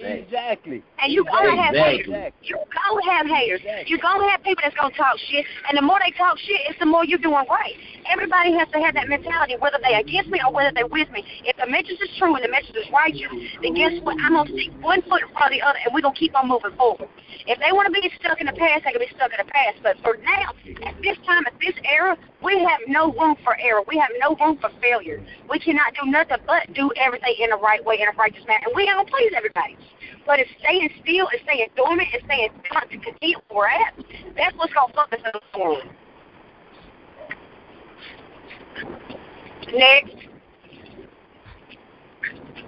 Exactly. And you gonna have Exactly. haters. You gonna have haters. You gonna have people that's gonna talk shit. And the more they talk shit, it's the more you're doing right. Everybody has to have that mentality, whether they against me or whether they with me. If the message is true and the message is righteous, then guess what? I'm gonna stick one foot in front of the other, and we're gonna keep on moving forward. If they want to be stuck in the past, they can be stuck in the past. But for now, at this time, at this era, we have no room for error. We have no room for failure. We cannot do nothing but do everything in the right way, in a righteous manner. And we gonna please everybody. But it's staying still, it's staying dormant, it's staying content where we're at. That's what's gonna fuck us the form. Next.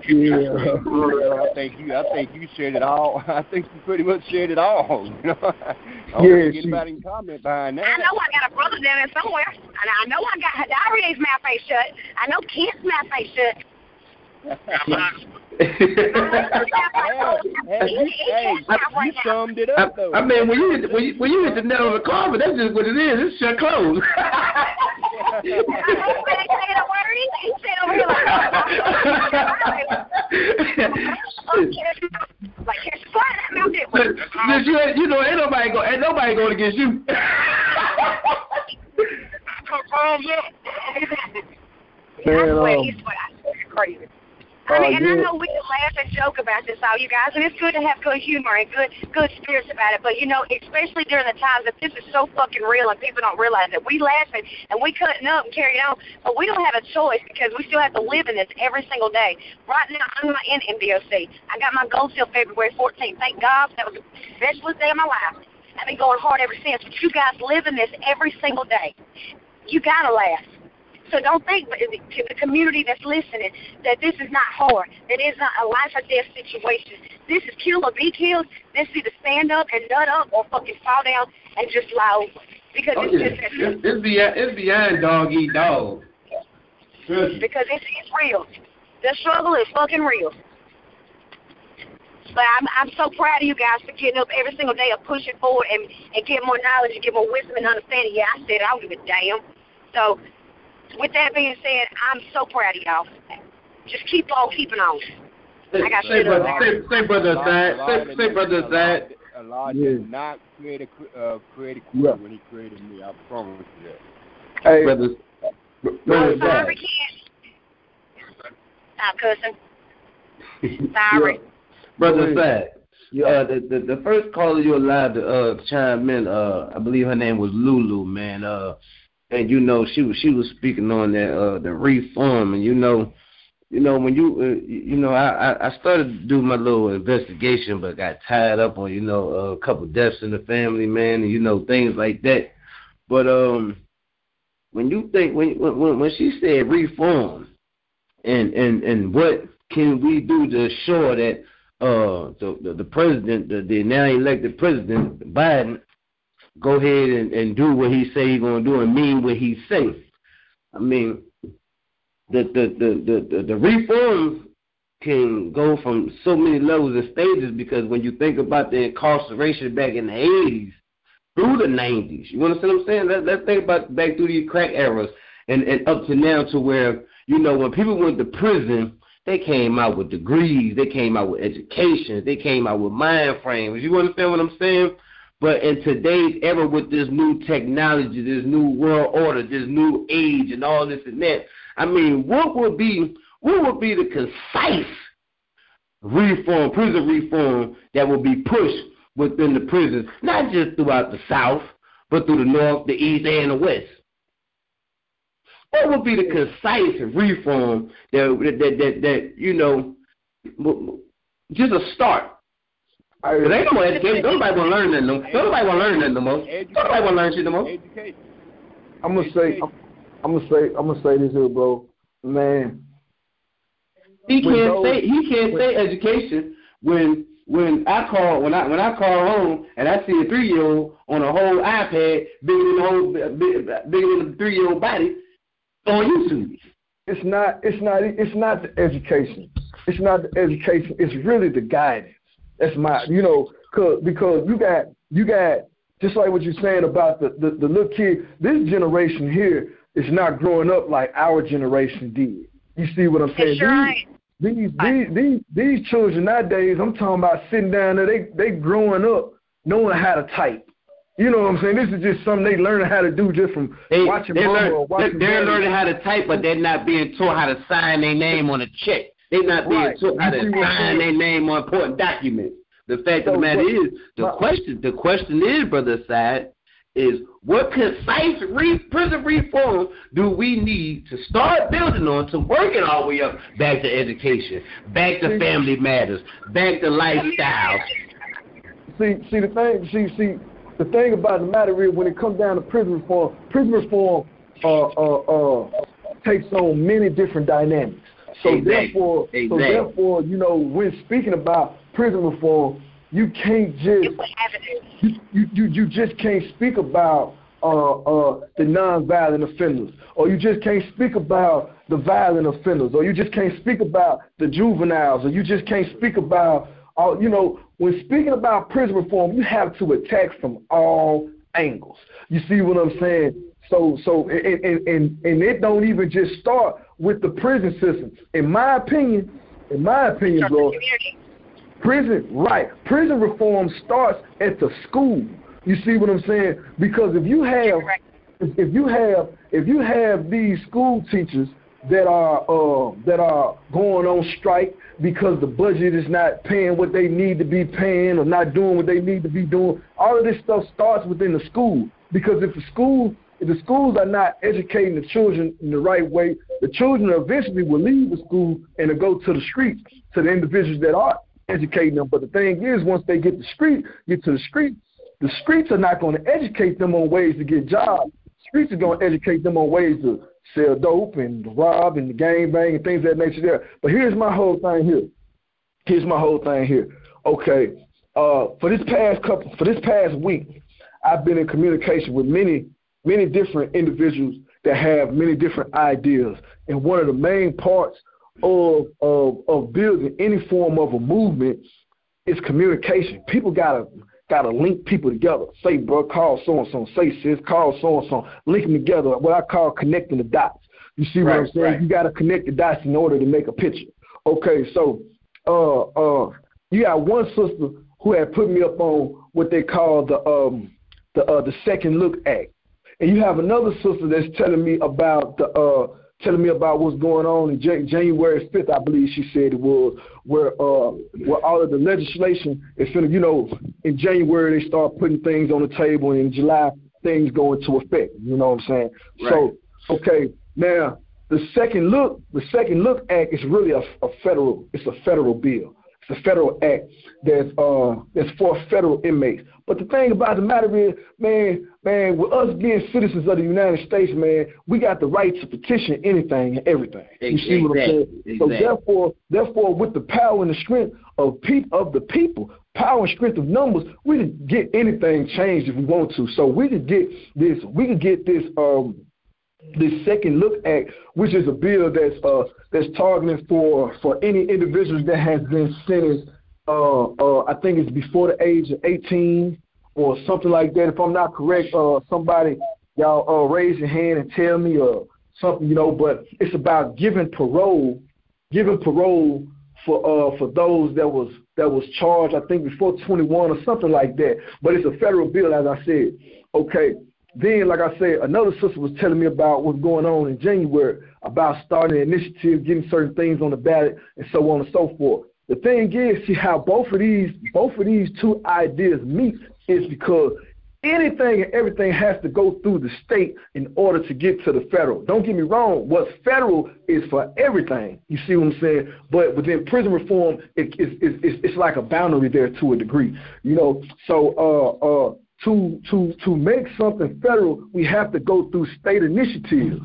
Yeah. I think you. I think you said it all. I think you pretty much said it all. You know. I don't Yeah, think she- anybody can comment behind that. I know I got a brother down there somewhere, and I know I got Daria's mouth ain't shut. I know Kent's mouth ain't shut. hey, hey, you, hey, you summed it I, up though. I mean, when you hit when you, when you hit the nail on the coffin, that's just what it is. It's shut closed. I ain't saying a word either. He said over here like, like, here's fly that mouth it was. Since you, you know, ain't nobody go, ain't nobody going against you. Confirms it. Man, I um, he's swear, I swear, it's crazy. I Oh, mean, and I know we can laugh and joke about this, all you guys, and it's good to have good humor and good good spirits about it. But you know, especially during the times that this is so fucking real and people don't realize that we laughing and we cutting up and carrying on, but we don't have a choice because we still have to live in this every single day. Right now, I'm not in MDOC. I got my goal till February 14th. Thank God, that was the best day of my life. I've been going hard ever since. But you guys live in this every single day. You gotta laugh. So don't think but to the community that's listening that this is not hard. That it's not a life or death situation. This is kill or be killed. This is either stand up and nut up or fucking fall down and just lie over. Because Oh, it's yeah. just it's, it's beyond it's beyond dog eat dog. Because it's it's real. The struggle is fucking real. But I'm I'm so proud of you guys for getting up every single day and pushing forward and and getting more knowledge and getting more wisdom and understanding. Yeah, I said it. I don't give a damn. So, with that being said, I'm so proud of y'all. Just keep on keeping on. I got say, brother, there. say, say brother Allah- aside. Allah Say, say brother did- Allah aside. did- Allah Yeah. did not create a cre- uh, create a Yeah. when He created me. I promise you that. Hey, Brother, brother I'm sorry, aside. kid. Stop cussing. Sorry. Brother Yeah. yeah. Uh, the, the the first caller you allowed to uh chime in, uh, I believe her name was Lulu, man. Uh, and you know she was she was speaking on that uh the reform, and you know, you know when you uh, you know I I started to do my little investigation, but got tied up on you know a couple deaths in the family, man, and you know things like that. But um, when you think when when when she said reform, and and and what can we do to assure that uh the the, the president the, the now elected president Biden go ahead and, and do what he say he's gonna do and mean what he say. I mean the the the the, the, the reform can go from so many levels and stages because when you think about the incarceration back in the eighties through the nineties, you understand what I'm saying? Let, let's think about back through these crack eras and, and up to now to where, you know, when people went to prison, they came out with degrees, they came out with education, they came out with mind frames. You understand what I'm saying? But in today's era with this new technology, this new world order, this new age and all this and that, I mean, what would be what would be the concise reform, prison reform that will be pushed within the prisons, not just throughout the South, but through the North, the East, and the West? What would be the concise reform that that that, that you know, just a start? Hey, Cause ain't no more education. Nobody want to learn that no. Nobody want to learn that no more. Nobody want to learn shit no more. Education. I'm gonna say, I'm, I'm gonna say, I'm gonna say this here, bro. Man, He can't those- say he can't say education when when I call when I when I call home and I see a three year old on a whole iPad bigger than the whole big, bigger than the three year old body on YouTube. it's not, it's not, it's not the education. It's not the education. It's really the guidance. That's my, you know, cause because you got, you got, just like what you're saying about the the, the little kid. This generation here is not growing up like our generation did. You see what I'm saying? It sure These- ain't. these these these these children nowadays, I'm talking about sitting down there, they they growing up knowing how to type. You know what I'm saying? This is just something they learning how to do just from They, watching they're, mama learn, or watching they're, they're daddy. learning how to type, but they're not being taught how to sign their name on a check. They're not being Right. taught how You to sign their name on important documents. The fact of the matter what- is, the question, the question is, brother Side, is what concise re- prison reform do we need to start building on to work it all the way up back to education, back to family matters, back to lifestyle? See, see the thing, see, see the thing about the matter is when it comes down to prison reform, prison reform uh, uh, uh, takes on many different dynamics. So Exactly. therefore, so therefore, you know, when speaking about prison reform, you can't just you, you, you, you just can't speak about uh, uh, the nonviolent offenders, or you just can't speak about the violent offenders, or you just can't speak about the juveniles, or you just can't speak about, uh, you know, when speaking about prison reform, you have to attack from all angles. You see what I'm saying? So, so, and, and, and, and it don't even just start with the prison system. In my opinion, in my opinion, bro. Prison, right. Prison reform starts at the school. You see what I'm saying? Because if you have if, if you have if you have these school teachers that are uh, that are going on strike because the budget is not paying what they need to be paying or not doing what they need to be doing, all of this stuff starts within the school. Because if the school if the schools are not educating the children in the right way, the children eventually will leave the school and go to the streets to the individuals that are educating them. But the thing is, once they get the street, get to the street, the streets are not going to educate them on ways to get jobs. Streets are going to educate them on ways to sell dope and rob and gang bang and things of that nature there. But here's my whole thing here. Here's my whole thing here. Okay, uh, for this past couple, for this past week, I've been in communication with many, many different individuals that have many different ideas. And one of the main parts of of, of building any form of a movement is communication. People gotta gotta link people together. Say, bro, call so and so. Say, sis, call so and so. Link them together. What I call connecting the dots. You see what Right, I'm saying? right. You gotta connect the dots in order to make a picture. Okay, so uh uh you got one sister who had put me up on what they call the um the uh the second look act. And you have another sister that's telling me about the uh telling me about what's going on in January 5th, I believe she said it was, where uh where all of the legislation is finna, you know, in January they start putting things on the table, and in July things go into effect. You know what I'm saying? Right. So okay, now the second look, the second look act is really a, a federal, it's a federal bill. It's a federal act that's uh that's for federal inmates. But the thing about the matter is, man, man, with us being citizens of the United States, man, we got the right to petition anything and everything. You see what I'm saying? Exactly, So therefore, therefore, with the power and the strength of peop of the people, power and strength of numbers, we can get anything changed if we want to. So we could get this, we could get this um this second look act, which is a bill that's uh that's targeting for for any individuals that has been sentenced uh uh I think it's before the age of eighteen or something like that. If I'm not correct, uh somebody y'all uh raise your hand and tell me or something, you know, but it's about giving parole giving parole for uh for those that was that was charged I think before 21 or something like that. But it's a federal bill, as I said. Okay. Then, like I said, another sister was telling me about what's going on in January about starting an initiative, getting certain things on the ballot, and so on and so forth. The thing is, see how both of these both of these two ideas meet is because anything and everything has to go through the state in order to get to the federal. Don't get me wrong, what's federal is for everything. You see what I'm saying? But within prison reform, it, it's, it's, it's like a boundary there to a degree. You know, so uh, uh, to to to make something federal, we have to go through state initiatives.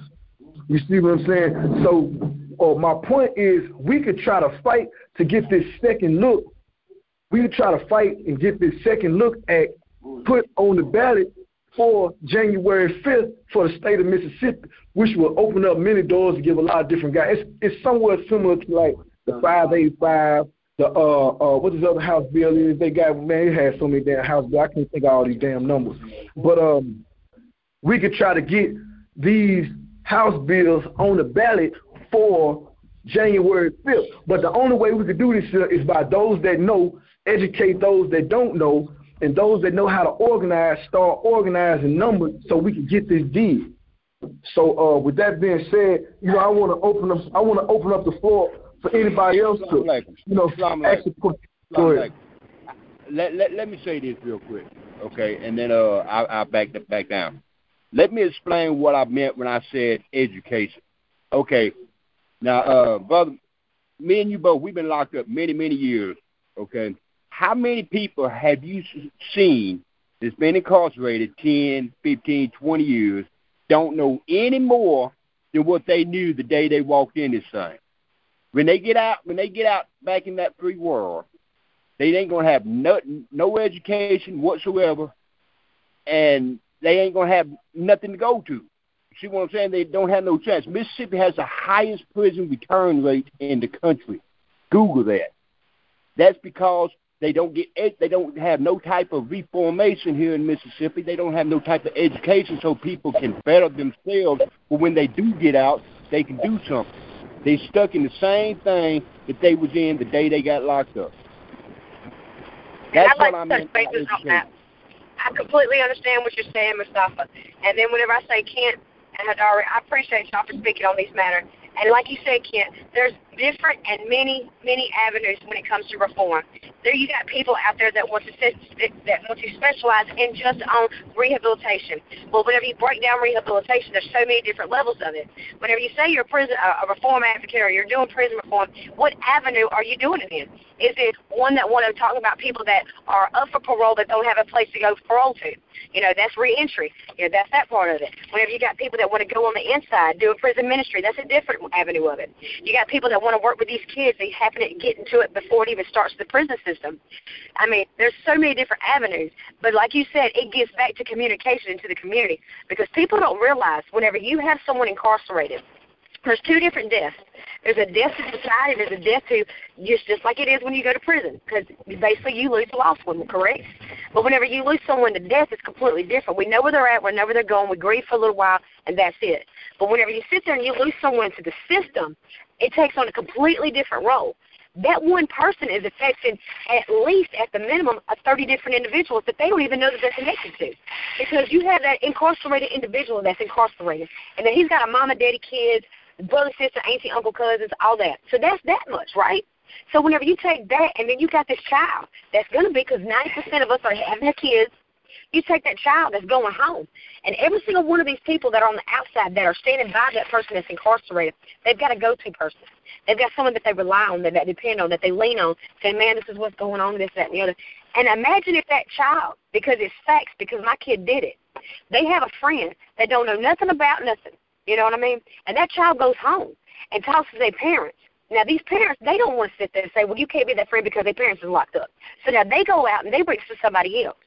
You see what I'm saying? So uh, my point is, we could try to fight to get this second look. We would try to fight and get this second look act put on the ballot for January 5th for the state of Mississippi, which will open up many doors to give a lot of different guys. It's, it's somewhat similar to like the 585, the uh uh what this other house bill is. They got man, it has so many damn house bills. I can't think of all these damn numbers. But um, we could try to get these house bills on the ballot for January 5th. But the only way we could do this is by those that know, educate those that don't know, and those that know how to organize start organizing numbers so we can get this deal. So uh, with that being said, you know, I want to open up. I want to open up the floor for anybody else to, you know, ask a question. Let, let, let me say this real quick, okay, and then uh, I'll, I'll back that back down. Let me explain what I meant when I said education. Okay, now, uh, brother, me and you both, we've been locked up many, many years. Okay, how many people have you seen that's been incarcerated 10, 15, 20 years, don't know any more than what they knew the day they walked in this thing? When they get out, when they get out back in that free world, they ain't gonna have no no education whatsoever, and they ain't gonna have nothing to go to. See what I'm saying? They don't have no chance. Mississippi has the highest prison return rate in the country. Google that. That's because they don't get they don't have no type of reformation here in Mississippi. They don't have no type of education so people can better themselves. But when they do get out, they can do something. They stuck in the same thing that they was in the day they got locked up. That's and I'd like what I mean. On that. I completely understand what you're saying, Mustafa. And then whenever I say Kent and Hadari, I appreciate y'all for speaking on these matters. And like you said, Kent, there's different and many, many avenues when it comes to reform. There you got people out there that want to that want to specialize in just on rehabilitation. Well, whenever you break down rehabilitation, there's so many different levels of it. Whenever you say you're a prison a reform advocate or you're doing prison reform, what avenue are you doing it in? Is it one that want to talk about people that are up for parole that don't have a place to go parole to? You know, that's reentry. You know, that's that part of it. Whenever you got people that want to go on the inside, do a prison ministry, that's a different avenue of it. You got people that want to work with these kids, they happen to get into it before it even starts the prison system. I mean, there's so many different avenues. But like you said, it gets back to communication into the community because people don't realize whenever you have someone incarcerated, there's two different deaths. There's a death to society. There's a death to just just like it is when you go to prison, because basically you lose a lost one, correct? But whenever you lose someone to death, it's completely different. We know where they're at. We know where they're going. We grieve for a little while, and that's it. But whenever you sit there and you lose someone to the system, it takes on a completely different role. That one person is affecting at least, at the minimum, of 30 different individuals that they don't even know that they're connected to. Because you have that incarcerated individual that's incarcerated, and then he's got a mama, daddy, kids, brother, sister, auntie, uncle, cousins, all that. So that's that much, right? So whenever you take that and then you got this child that's going to be, because 90% of us are having kids, you take that child that's going home, and every single one of these people that are on the outside that are standing by that person that's incarcerated, they've got a go-to person. They've got someone that they rely on, that they depend on, that they lean on, saying, man, this is what's going on, this, that, and the other. And imagine if that child, because it's facts, because my kid did it, they have a friend that don't know nothing about nothing. You know what I mean? And that child goes home and talks to their parents. Now these parents, they don't want to sit there and say, "Well, you can't be that friend because their parents are locked up." So now they go out and they bring it to somebody else.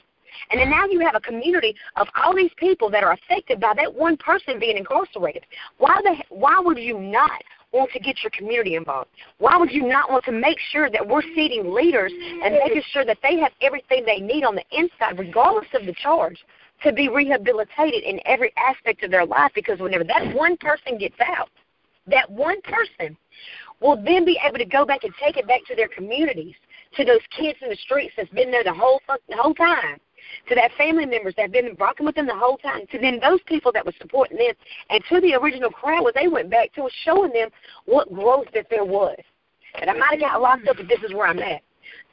And then now you have a community of all these people that are affected by that one person being incarcerated. Why the why would you not want to get your community involved? Why would you not want to make sure that we're seating leaders and making sure that they have everything they need on the inside, regardless of the charge, to be rehabilitated in every aspect of their life? Because whenever that one person gets out, that one person will then be able to go back and take it back to their communities, to those kids in the streets that's been there the whole the whole time, to that family members that have been rocking with them the whole time, to then those people that were supporting them, and to the original crowd where they went back to showing them what growth that there was. And I might have got locked up, but this is where I'm at.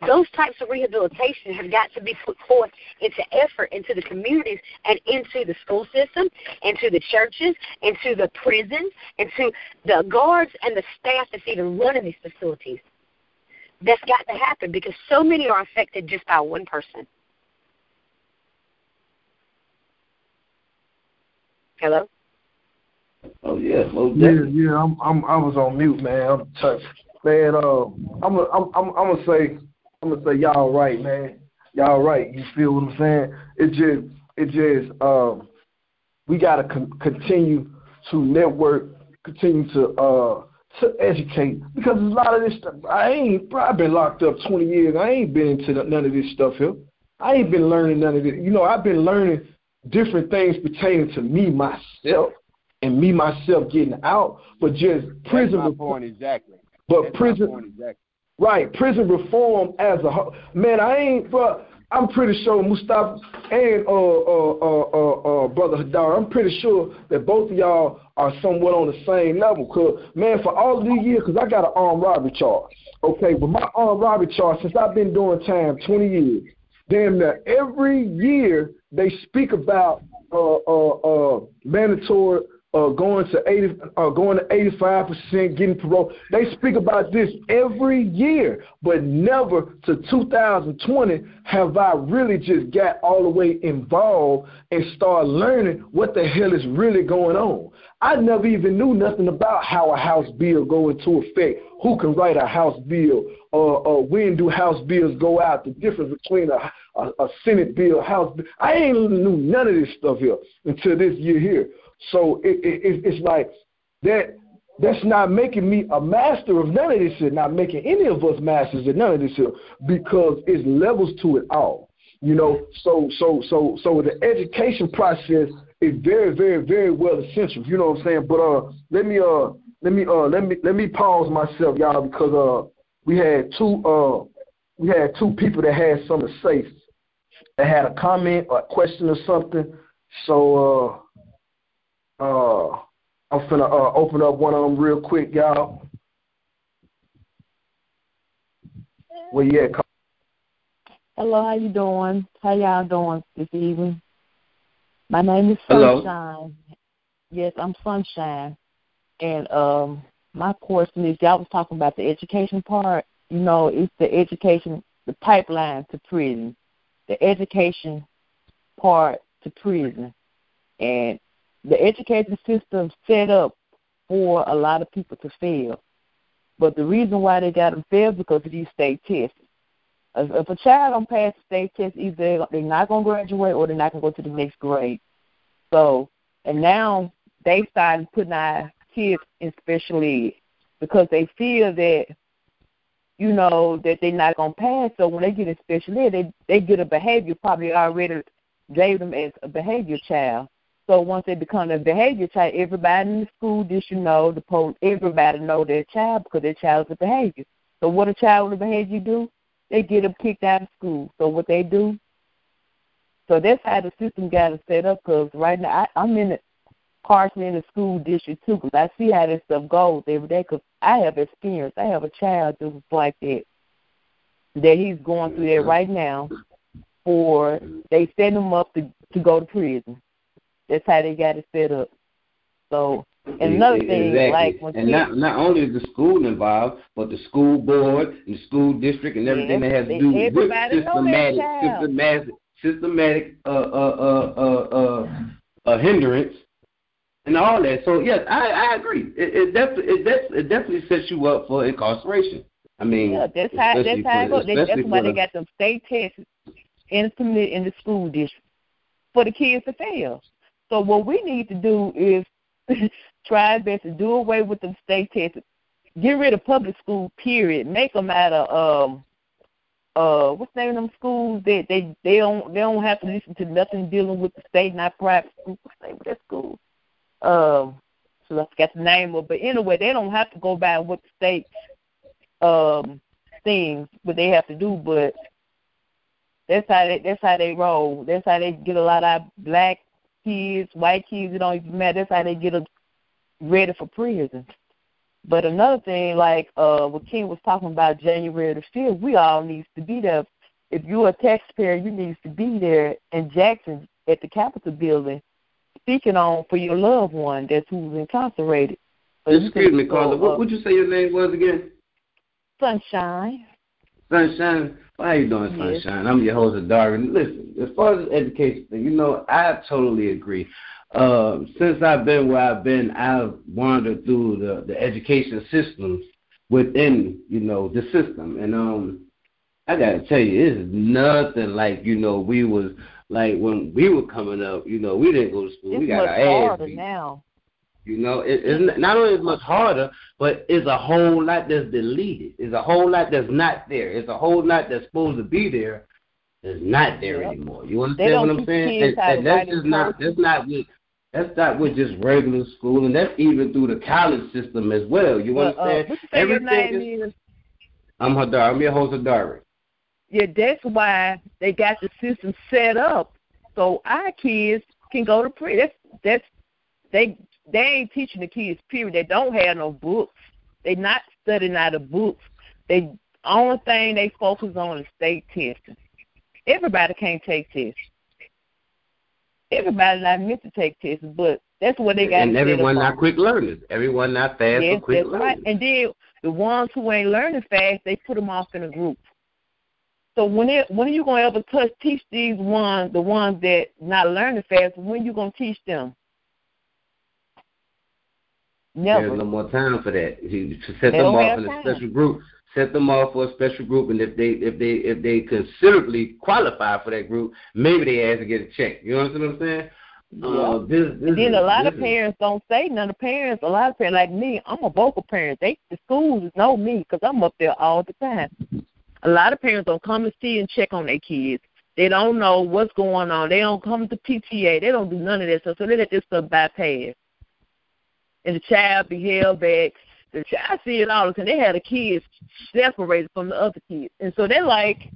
Those types of rehabilitation have got to be put forth into effort into the communities and into the school system, into the churches, into the prisons, into the guards and the staff that's even running these facilities. That's got to happen because so many are affected just by one person. Hello. Oh yeah, yeah, yeah. I'm, I'm, I was on mute, man. I'm touched, man. Uh, I'm, I'm, I'm, I'm gonna say, I'm gonna say, y'all right, man. Y'all right. You feel what I'm saying? It just, it just, um, we gotta con- continue to network, continue to, uh, to educate because a lot of this stuff. I ain't. I've been locked up 20 years. I ain't been into none of this stuff here. I ain't been learning none of it. You know, I've been learning different things pertaining to me myself and me myself getting out, but just prison. That's point exactly. But That's prison, exactly. right? Prison reform as a whole. Man, I ain't. Bro, I'm pretty sure Mustafa and uh, uh, uh, uh, uh, brother Hadar. I'm pretty sure that both of y'all are somewhat on the same level. Cause man, for all these years, cause I got an armed robbery charge. Okay, but my armed robbery charge since I've been doing time, 20 years. Damn near every year they speak about uh, uh, uh, mandatory uh, going to 80, uh, going to 85 percent, getting parole. They speak about this every year, but never to 2020 have I really just got all the way involved and start learning what the hell is really going on. I never even knew nothing about how a house bill go into effect, who can write a house bill, uh, uh, when do house bills go out, the difference between a, a, a Senate bill, House bill. I ain't knew none of this stuff here until this year here. So it, it, it's like that. That's not making me a master of none of this shit. Not making any of us masters of none of this shit because it's levels to it all. You know, so so so so the education process is very very very well essential. You know what I'm saying? But uh, let me uh let me uh let me let me pause myself, y'all, because uh we had two uh we had two people that had something to say that had a comment or a question or something. So uh uh, I'm finna uh, open up one of them real quick, y'all. Where you at? Hello, how you doing? How y'all doing this evening? My name is Hello. Sunshine. Yes, I'm Sunshine. And um my question is y'all was talking about the education part. You know, it's the education the pipeline to prison. The education part to prison. And the education system set up for a lot of people to fail. But the reason why they got them fail because of these state tests. If, if a child don't pass the state test, either they're not going to graduate or they're not going to go to the next grade. So, and now they started putting our kids in special ed because they feel that, you know, that they're not to pass. So when they get in special ed, they they get a behavior probably already gave them as a behavior child. So once they become a behavior child, everybody in the school district you know, the police, everybody know their child because their child is a behavior. So what a child with a behavior do? They get them kicked out of school. So what they do? So that's how the system got it set up. Because right now I, I'm in the partially in the school district too, because I see how this stuff goes every day. Because I have experience. I have a child that was like that. That he's going through that right now. For they set him up to to go to prison. That's how they got it set up. So and another thing, exactly. like when and kids, not not only is the school involved, but the school board and the school district and everything Yes, that has to do with systematic systematic systematic uh uh uh uh uh, uh hindrance and all that. So yes, I I agree. It, it definitely it, def- it definitely sets you up for incarceration. I mean, yeah, that's how that's how it for- goes. They, that's especially why for they got them state tests implemented in the school district for the kids to fail. So what we need to do is try our best to do away with the state tests. Get rid of public school. Period. Make them out of um uh what's the name of them schools that they they don't they don't have to listen to nothing dealing with the state, not private school. What's the name of that school? Um, so I forgot the name of. But anyway, they don't have to go by what the state um things what they have to do, but that's how they that's how they roll. That's how they get a lot of black kids, white kids, it don't even matter. That's how they get them ready for prison. But another thing, like uh what King was talking about January the fifth, we all needs to be there. If you're a taxpayer, you need to be there in Jackson at the Capitol building speaking on for your loved one that's who's incarcerated. Excuse me, Carla. uh, What would you say your name was again? Sunshine. Sunshine. How you doing, Yes. Sunshine? I'm your host, Darwin. Listen, as far as education, you know, I totally agree. Um, since I've been where I've been, I've wandered through the, the education systems within, you know, the system. And um I gotta tell you, it's nothing like, you know, we was like when we were coming up, you know, we didn't go to school. It's we got much our ass harder beat. now. You know, it, it's not only is much harder, but it's a whole lot that's deleted. It's a whole lot that's not there. It's a whole lot that's supposed to be there that's not there Yep. anymore. You understand what I'm saying? And, and that's just not that's not what That's not with just regular school, and that's even through the college system as well. You Uh, uh, understand? say your name is? I'm Hadar. I'm your host, Hadari. Yeah, that's why they got the system set up so our kids can go to pre. That's that's they they ain't teaching the kids. Period. They don't have no books. They not studying out of books. They only thing they focus on is state testing. Everybody can't take tests. Everybody not meant to take tests, but that's what they got. And everyone not quick learners. Everyone not fast Yes, or quick that's learners. right. And then the ones who ain't learning fast, they put them off in a group. So when it, when are you gonna ever touch teach these ones, the ones that not learning fast? When are you gonna teach them? Never. There's no more time for that. To set They them off in a time. special group. Set them off for a special group, and if they if they if they considerably qualify for that group, maybe they ask to get a check. You understand what I'm saying? Uh, this, this And then is, a lot of this is- parents don't say none of parents. A lot of parents like me, I'm a vocal parent. They the schools know me because I'm up there all the time. A lot of parents don't come and see and check on their kids. They don't know what's going on. They don't come to PTA. They don't do none of that stuff. So they let this stuff bypass. And the child be held back. The child see it all time. They had the kids separated from the other kids. And so they're like,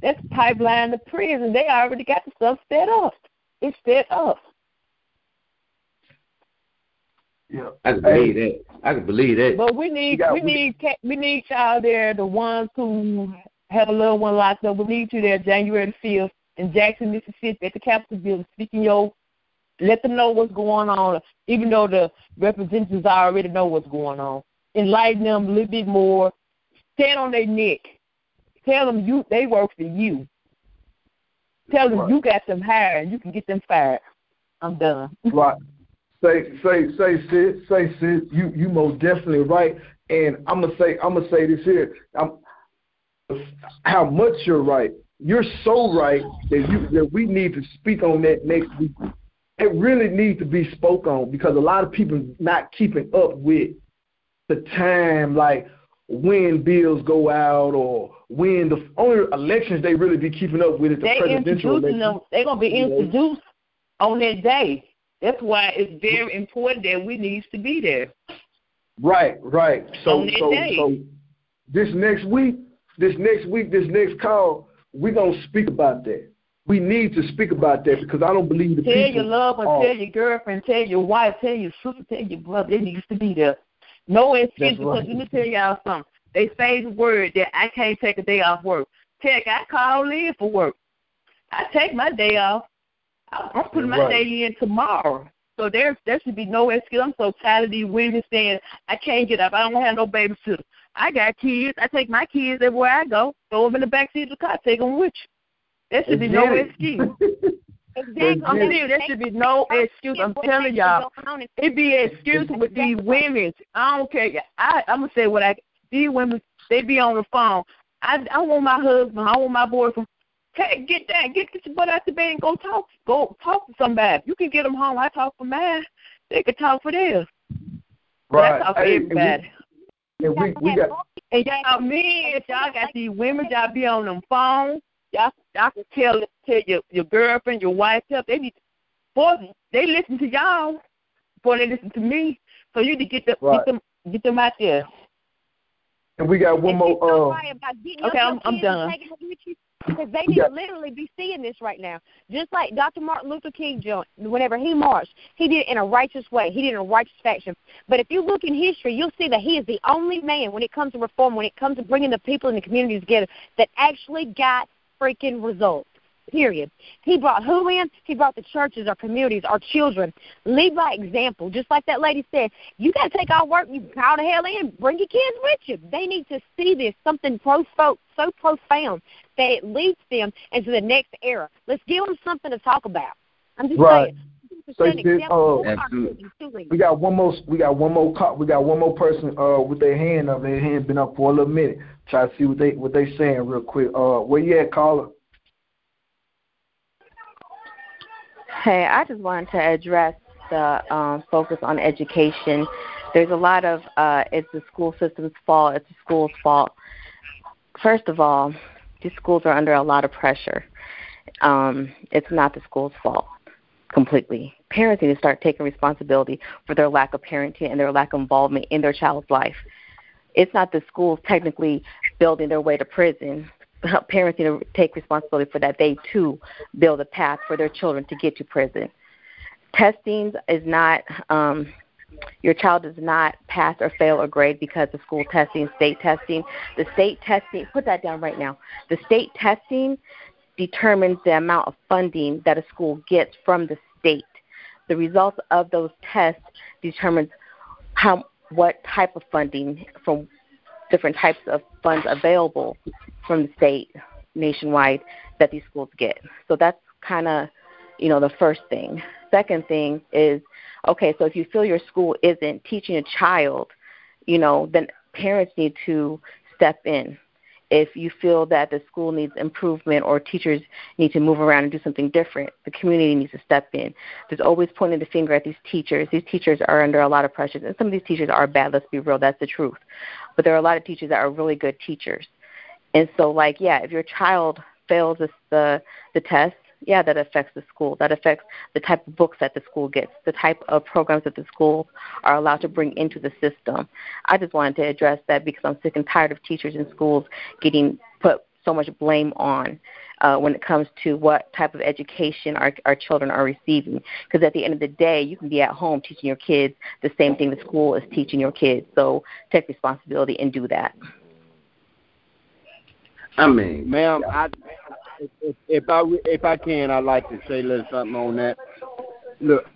that's pipeline to prison. They already got the stuff set up. It's set up. Yeah. I can believe that. I can believe that. But we need got- we we- need we need y'all there, the ones who have a little one locked up. We need you there January the fifth in Jackson, Mississippi, at the Capitol building, speaking your let them know what's going on, even though the representatives already know what's going on. Enlighten them a little bit more. Stand on their neck. Tell them you they work for you. Tell them Right. you got them hired, and you can get them fired. I'm done. Right. Say say say sis, say sis, you you most definitely right. And I'm gonna say I'm gonna say this here. I'm, how much you're right. You're so right that you that we need to speak on that next week. It really needs to be spoke on because a lot of people not keeping up with the time, like when bills go out or when the only elections they really be keeping up with is the they presidential election. them. They're gonna be introduced on that day. That's why it's very important that we needs to be there. Right, right. So so day. so this next week, this next week, this next call, we're gonna speak about that. We need to speak about that because I don't believe the Tell people Tell your loved one, are- tell your girlfriend, tell your wife, tell your sister, tell your brother. They needs to be there. No excuse because right. let me tell y'all something. They say the word that I can't take a day off work. Tech, I call in for work. I take my day off. I'm putting my Right. day in tomorrow. So there, there should be no excuse. I'm so tired of these women saying I can't get up. I don't have no babysitter. I got kids. I take my kids everywhere I go. Throw them in the back seat of the car. Take them with you. There should be no excuse. Exactly. There should be no excuse. I'm telling y'all. It be an excuse with these women. I don't care. I I'm gonna say what I these women they be on the phone. I I want my husband. I want my boyfriend. Hey, get that. Get, get your butt out the bed and go talk. Go talk to somebody. You can get them home. I talk for mine. They can talk for theirs. But I right. talk for Hey, and we- everybody. And we, we got And y'all men, y'all got these women, y'all be on them phones. Y'all, y'all can tell tell your your girlfriend, your wife, tell they need. Boy, they listen to y'all before they listen to me. So you need to get them Right. get them get them out there. and we got one And more. Uh, right about getting okay, I'm- I'm done. And taking them with you, Because they need to literally be seeing this right now. Just like Dr. Martin Luther King, whenever he marched, he did it in a righteous way. He did it in a righteous fashion. But if you look in history, you'll see that he is the only man when it comes to reform, when it comes to bringing the people in the community together, that actually got freaking results. Period. He brought who in? He brought the churches, our communities, our children. Lead by example. Just like that lady said, you got to take our work. You call the hell in. Bring your kids with you. They need to see this something pro- so profound that it leads them into the next era. Let's give them something to talk about. I'm just Right. saying. So An did, uh, for our Absolutely. children, truly. we got one more. We got one more. Call, we got one more person uh, with their hand up. Their hand been up for a little minute. Try to see what they what they saying real quick. Uh, where you at, caller? Hey, I just wanted to address the um, focus on education. There's a lot of uh, it's the school system's fault, it's the school's fault. First of all, these schools are under a lot of pressure. Um, it's not the school's fault. completely. Parents need to start taking responsibility for their lack of parenting and their lack of involvement in their child's life. It's not the schools technically building their way to prison. Parents need to take responsibility for that. They too build a path for their children to get to prison. Testing is not um, your child does not pass or fail or grade because of school testing, state testing. The state testing, put that down right now. The state testing determines the amount of funding that a school gets from the state. The results of those tests determines how what type of funding from different types of funds available from the state nationwide that these schools get. So that's kind of, you know, the first thing. Second thing is okay, so if you feel your school isn't teaching a child, you know, then parents need to step in. If you feel that the school needs improvement or teachers need to move around and do something different, the community needs to step in. There's always pointing the finger at these teachers. These teachers are under a lot of pressure, and some of these teachers are bad. Let's be real, that's the truth. But there are a lot of teachers that are really good teachers. And so, like, yeah, if your child fails the the test, yeah, that affects the school. That affects the type of books that the school gets, the type of programs that the schools are allowed to bring into the system. I just wanted to address that because I'm sick and tired of teachers in schools getting put so much blame on uh, when it comes to what type of education our, our children are receiving. Because at the end of the day, you can be at home teaching your kids the same thing the school is teaching your kids. So take responsibility and do that. I mean, ma'am, I if, I if I can, I'd like to say a little something on that. Look,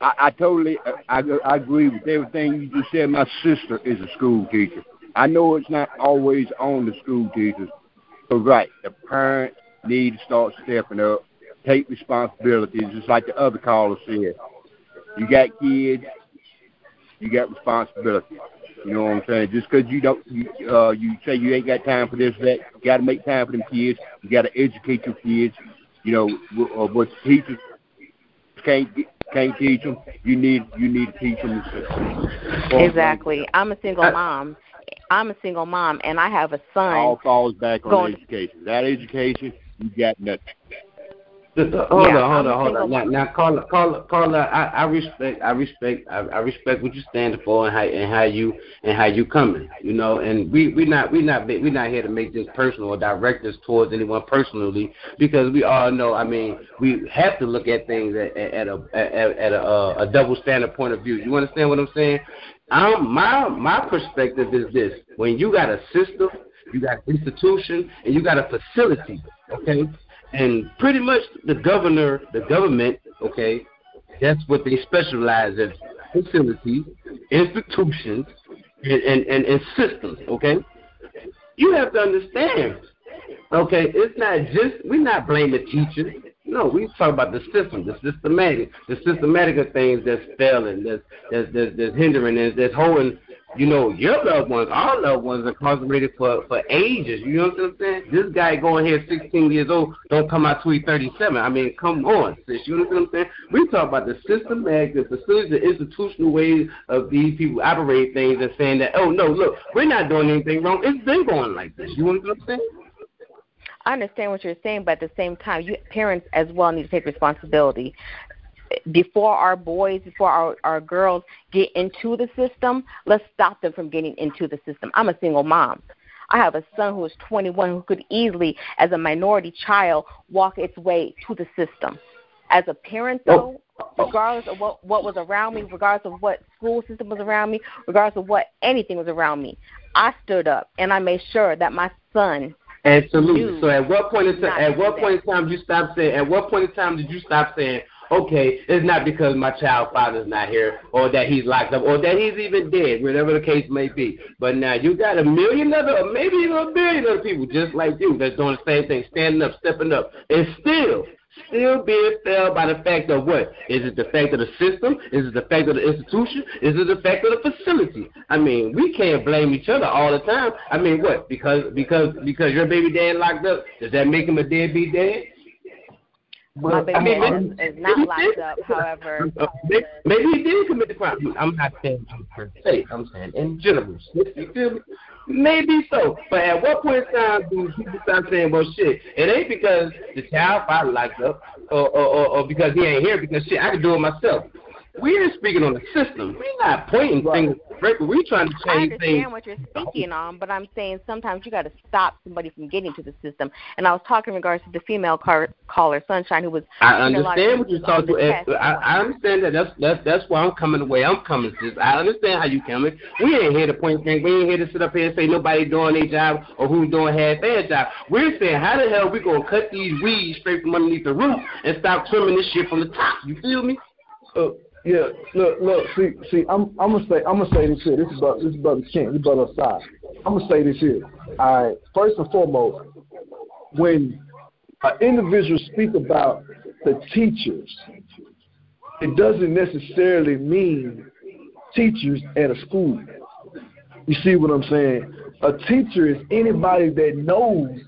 I, I totally uh, I, I agree with everything you just said. My sister is a school teacher. I know it's not always on the school teachers, but right, the parents need to start stepping up, take responsibilities, just like the other caller said. You got kids, you got responsibility. You know what I'm saying? Just because you don't, you, uh, you say you ain't got time for this, that, you got to make time for them kids. You got to educate your kids. You know, uh, what teachers can't can't teach them. You need you need to teach them. Exactly. I'm a single mom. I'm a single mom, and I have a son. All falls back on education. That education, you got nothing. Hold yeah, on, hold on, hold on. Now, now, Carla, Carla, Carla, I, I respect, I respect, I, I respect what you stand for and how and how you and how you coming. You know, and we we not we not we not here to make this personal or direct this towards anyone personally because we all know. I mean, we have to look at things at, at a at, at a, uh, a double standard point of view. You understand what I'm saying? Um, my my perspective is this: when you got a system, you got institution, and you got a facility. Okay, and pretty much the governor, the government, okay, that's what they specialize in facilities, institutions, and, and, and, and systems, okay? You have to understand, okay, it's not just, we're not blaming teachers. No, we talk about the system, the systematic, the systematic of things that's failing, that's, that's, that's, that's hindering, that's holding you know, your loved ones, our loved ones, incarcerated for for ages. You know what I'm saying? This guy going here, 16 years old, don't come out till he's 37. I mean, come on, sis. You know what I'm saying? We talk about the systematic, the facilities, the institutional ways of these people operate things and saying that, oh no, look, we're not doing anything wrong. It's been going like this. You know what I'm saying? I understand what you're saying, but at the same time, you parents as well need to take responsibility before our boys, before our, our girls get into the system, let's stop them from getting into the system. I'm a single mom. I have a son who is 21 who could easily, as a minority child, walk its way to the system. As a parent, though, regardless of what, what was around me, regardless of what school system was around me, regardless of what anything was around me, I stood up and I made sure that my son Absolutely. So at what point in time? At what point in time did you stop saying? At what point in time did you stop saying, okay, it's not because my child father's not here or that he's locked up or that he's even dead, whatever the case may be. But now you got a million other, or maybe even a billion other people just like you that's doing the same thing, standing up, stepping up, and still still being failed by the fact of what? Is it the fact of the system? Is it the fact of the institution? Is it the fact of the facility? I mean, we can't blame each other all the time. I mean, what? Because because because your baby dad locked up, does that make him a deadbeat dad? Well, My baby I mean, is, is not locked up. However, maybe, maybe he did commit the crime. I'm not saying per se. I'm saying in general. You feel me? Maybe so. But at what point in time do people start saying, well, shit, it ain't because the child father locked up or, or, or, or because he ain't here because, shit, I can do it myself. We're speaking on the system. We're not pointing right. fingers. We're trying to change things. I understand things. what you're speaking on, but I'm saying sometimes you got to stop somebody from getting to the system. And I was talking in regards to the female car- caller, Sunshine, who was. I understand what you're talking about. I, I understand that. That's that's that's why I'm coming the way I'm coming. Sis. I understand how you're coming. We ain't here to point fingers. We ain't here to sit up here and say nobody doing their job or who's doing half their job. We're saying how the hell we gonna cut these weeds straight from underneath the root and stop trimming this shit from the top? You feel me? Uh, yeah, look, look, see, see, I'm, I'm gonna say, I'm gonna say this here. This is brother, this is brother Kent, this brother side. I'm gonna say this here. All right, first and foremost, when an individual speak about the teachers, it doesn't necessarily mean teachers at a school. You see what I'm saying? A teacher is anybody that knows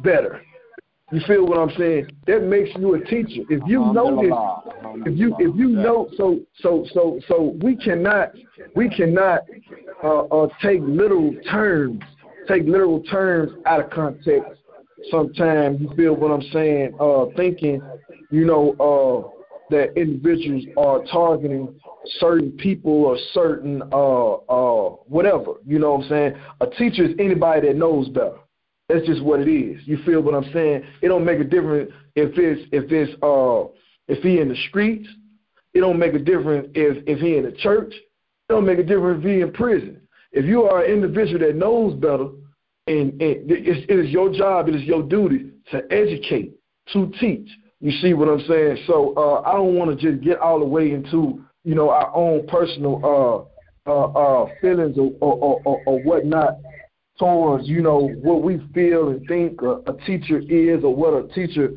better. You feel what I'm saying? That makes you a teacher. If you know this, if you if you know, so so so so we cannot we cannot uh, uh, take literal terms, take literal terms out of context. Sometimes you feel what I'm saying, uh, thinking, you know, uh, that individuals are targeting certain people or certain uh uh whatever. You know what I'm saying? A teacher is anybody that knows better. That's just what it is. You feel what I'm saying? It don't make a difference if it's if it's uh if he in the streets. It don't make a difference if if he in the church. It don't make a difference if he in prison. If you are an individual that knows better, and, and it is your job, it is your duty to educate, to teach. You see what I'm saying? So uh, I don't want to just get all the way into you know our own personal uh, uh, uh, feelings or, or, or, or whatnot towards you know what we feel and think a, a teacher is or what a teacher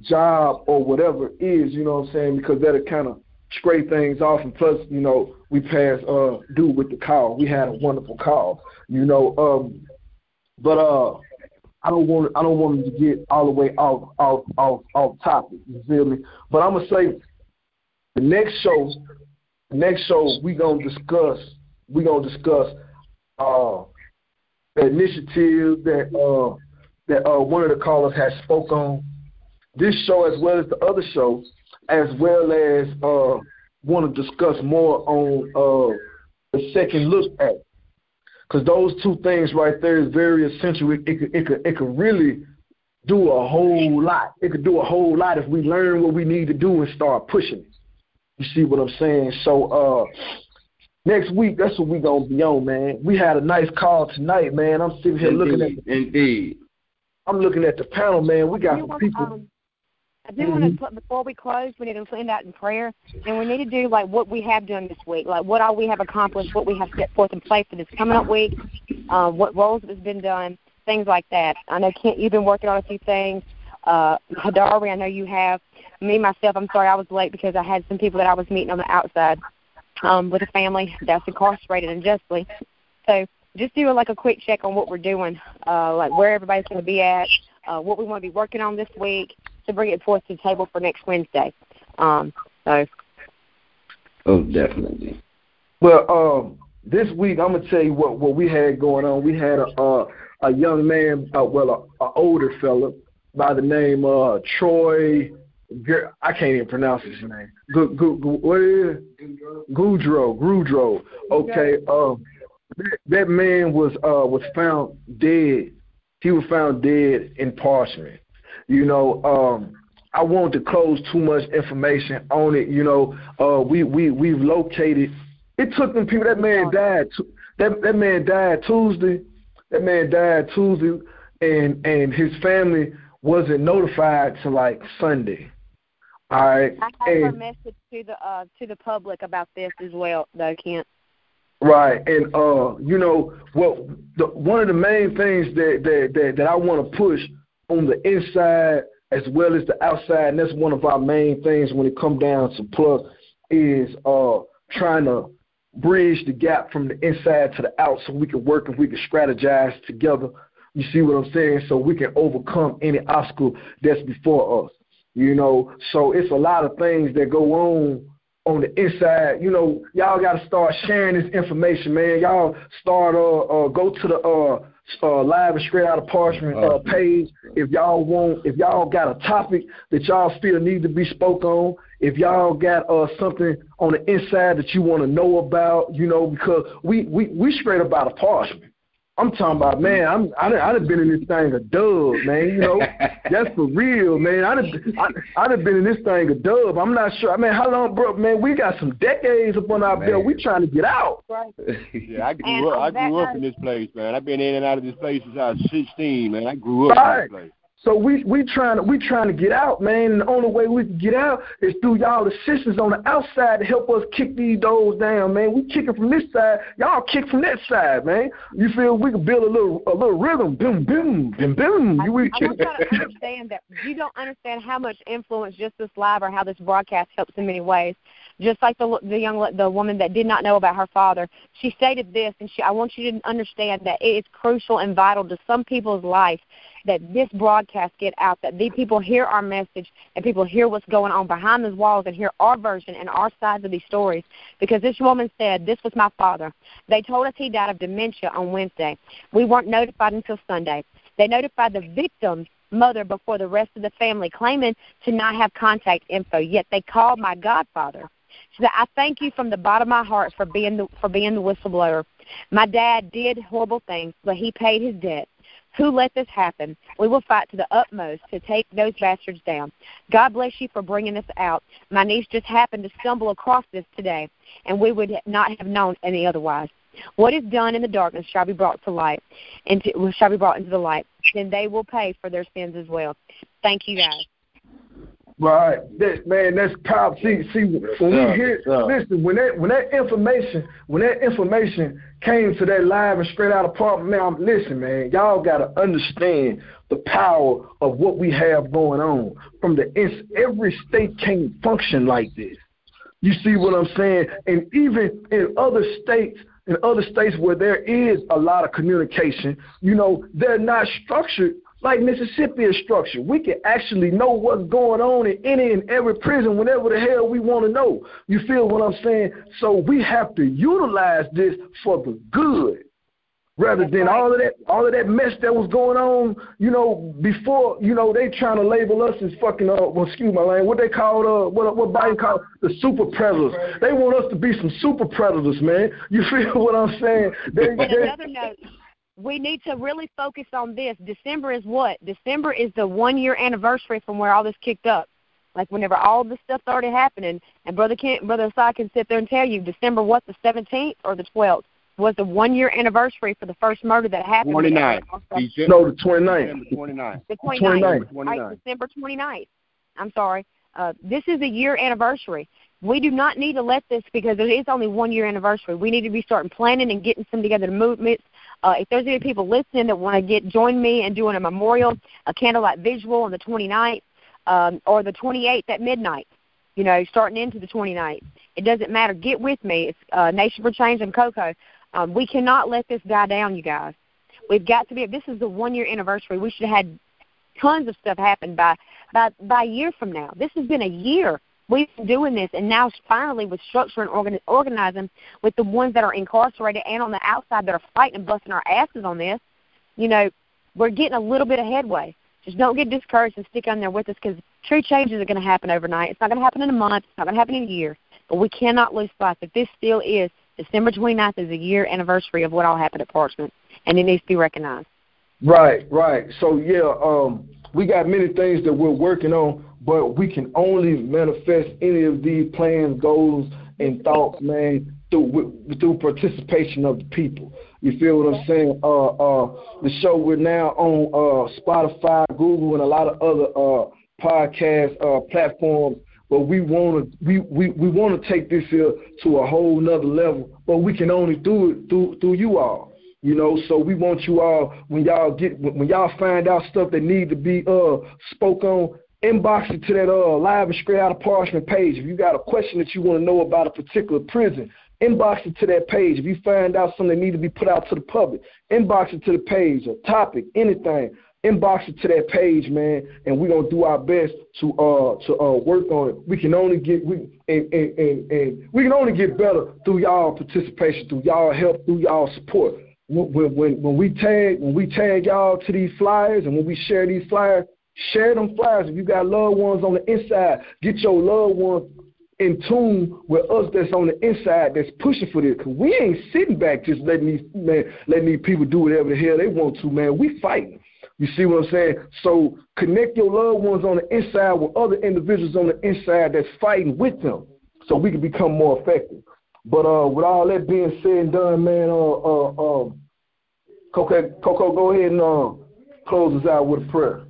job or whatever is you know what i'm saying because that'll kind of scrape things off and plus you know we pass uh due with the call we had a wonderful call you know um but uh I don't want I don't want to get all the way off off off off topic. You feel me? But I'm gonna say the next show, the next show we gonna discuss we gonna discuss uh initiative that uh, that uh, one of the callers has spoke on. This show, as well as the other show, as well as uh, want to discuss more on uh, the Second Look Act, because those two things right there is very essential. It, it, could, it could it could really do a whole lot. It could do a whole lot if we learn what we need to do and start pushing it. You see what I'm saying? So uh, next week, that's what we gonna be on, man. We had a nice call tonight, man. I'm sitting here indeed, looking at the, indeed. I'm looking at the panel, man. We got some people. Um, I do mm-hmm. want to before we close, we need to send out in prayer, and we need to do like what we have done this week, like what all we have accomplished, what we have set forth in place for this coming up week, um, what roles has been done, things like that. I know Kent, you've been working on a few things. Uh, Hadari, I know you have. Me myself, I'm sorry I was late because I had some people that I was meeting on the outside um, with a family that's incarcerated unjustly. So just do a, like a quick check on what we're doing, uh, like where everybody's going to be at, uh, what we want to be working on this week to bring it forth to the table for next Wednesday. Um, so. Oh, definitely. Well, um, this week I'm gonna tell you what what we had going on. We had a uh, a young man, uh, well, a, a older fella by the name uh Troy I can't even pronounce his name. Gu, gu, gu, what is it? Gudro. Gudro. Okay. Um, that, that man was uh was found dead. He was found dead in Parchman. You know, um, I want to close too much information on it. You know, uh, we we we've located. It took them people. That man died. That that man died Tuesday. That man died Tuesday, and and his family wasn't notified to like Sunday. All right. I have and, a message to the uh, to the public about this as well, though, Kent. Right, and uh, you know, well, the, one of the main things that that that, that I want to push on the inside as well as the outside, and that's one of our main things when it comes down to plug, is uh trying to bridge the gap from the inside to the out, so we can work and we can strategize together. You see what I'm saying? So we can overcome any obstacle that's before us. You know, so it's a lot of things that go on on the inside. You know, y'all got to start sharing this information, man. Y'all start uh, uh go to the uh uh, live and straight out of Parchman uh, page. If y'all want, if y'all got a topic that y'all feel need to be spoke on, if y'all got uh, something on the inside that you want to know about, you know, because we we we straight about a Parchman. I'm talking about, man. I'm I done, I done been in this thing a dub, man. You know, that's for real, man. I done I, I done been in this thing a dub. I'm not sure. I mean, how long, bro? Man, we got some decades up on our belt. We trying to get out. Right. yeah, I grew up. I grew up in this place, man. I've been in and out of this place since I was 16, man. I grew up right. in this place. So we we trying to we trying to get out, man. And the only way we can get out is through y'all assistance on the outside to help us kick these doors down, man. We kicking from this side, y'all kick from that side, man. You feel we can build a little a little rhythm, boom, boom, boom, boom. I, I want you to understand that you don't understand how much influence just this live or how this broadcast helps in many ways just like the the young the woman that did not know about her father. She stated this, and she I want you to understand that it is crucial and vital to some people's life that this broadcast get out, that the people hear our message and people hear what's going on behind those walls and hear our version and our sides of these stories. Because this woman said, This was my father. They told us he died of dementia on Wednesday. We weren't notified until Sunday. They notified the victims mother before the rest of the family, claiming to not have contact info. Yet they called my godfather She said, I thank you from the bottom of my heart for being the for being the whistleblower. My dad did horrible things, but he paid his debt. Who let this happen? We will fight to the utmost to take those bastards down. God bless you for bringing this out. My niece just happened to stumble across this today, and we would not have known any otherwise. What is done in the darkness shall be brought to light, and shall be brought into the light. Then they will pay for their sins as well. Thank you, guys. Right, that man, that's power. See, see, when we hear, listen, when that when that information, when that information came to that live and straight out apartment, man, I'm, listen, man, y'all gotta understand the power of what we have going on. From the every state can't function like this. You see what I'm saying? And even in other states, in other states where there is a lot of communication, you know, they're not structured like Mississippi is structured. We can actually know what's going on in any and every prison whenever the hell we want to know. You feel what I'm saying? So we have to utilize this for the good. Rather That's than right. all of that all of that mess that was going on, you know, before, you know, they trying to label us as fucking uh well excuse my language, what they called uh what what Biden called the super predators. They want us to be some super predators, man. You feel what I'm saying? They, they, another note we need to really focus on this. December is what? December is the one year anniversary from where all this kicked up. Like whenever all this stuff started happening, and brother can brother Asai can sit there and tell you December what the seventeenth or the twelfth was the one year anniversary for the first murder that happened. Twenty ninth. No, the twenty ninth. The twenty ninth. The twenty ninth. Right, December twenty ninth. I'm sorry. Uh, this is a year anniversary. We do not need to let this because it is only one year anniversary. We need to be starting planning and getting some together to movements uh, if there's any people listening that want to get join me in doing a memorial, a candlelight visual on the 29th um, or the 28th at midnight, you know, starting into the 29th, it doesn't matter. Get with me. It's uh, Nation for Change and Coco. Um, we cannot let this die down, you guys. We've got to be. This is the one year anniversary. We should have had tons of stuff happen by by by a year from now. This has been a year We've been doing this, and now finally with structure and organ- organizing with the ones that are incarcerated and on the outside that are fighting and busting our asses on this, you know, we're getting a little bit of headway. Just don't get discouraged and stick on there with us because true changes are going to happen overnight. It's not going to happen in a month. It's not going to happen in a year. But we cannot lose sight that this still is December 29th is a year anniversary of what all happened at Parchman, and it needs to be recognized. Right, right. So yeah, um, we got many things that we're working on but we can only manifest any of these plans, goals, and thoughts, man, through through participation of the people. You feel what I'm saying? Uh, uh, the show we're now on uh, Spotify, Google, and a lot of other uh, podcast uh, platforms. But we want to we, we, we want to take this here to a whole nother level. But we can only do it through through you all. You know, so we want you all when y'all get when y'all find out stuff that need to be uh spoke on, inbox it to that uh, live and straight out of Parchman page. If you got a question that you want to know about a particular prison, inbox it to that page. If you find out something that need to be put out to the public, inbox it to the page, a topic, anything. inbox it to that page, man, and we're gonna do our best to uh to uh work on it. We can only get we and and, and, and we can only get better through y'all participation, through y'all help, through y'all support. When when when we tag when we tag y'all to these flyers and when we share these flyers, share them flyers. If you got loved ones on the inside, get your loved ones in tune with us that's on the inside that's pushing for this. Cause we ain't sitting back just letting these man letting these people do whatever the hell they want to, man. We fighting. You see what I'm saying? So connect your loved ones on the inside with other individuals on the inside that's fighting with them, so we can become more effective. But uh, with all that being said and done, man, uh, uh, uh, Coco, Coco, go ahead and uh, close us out with a prayer.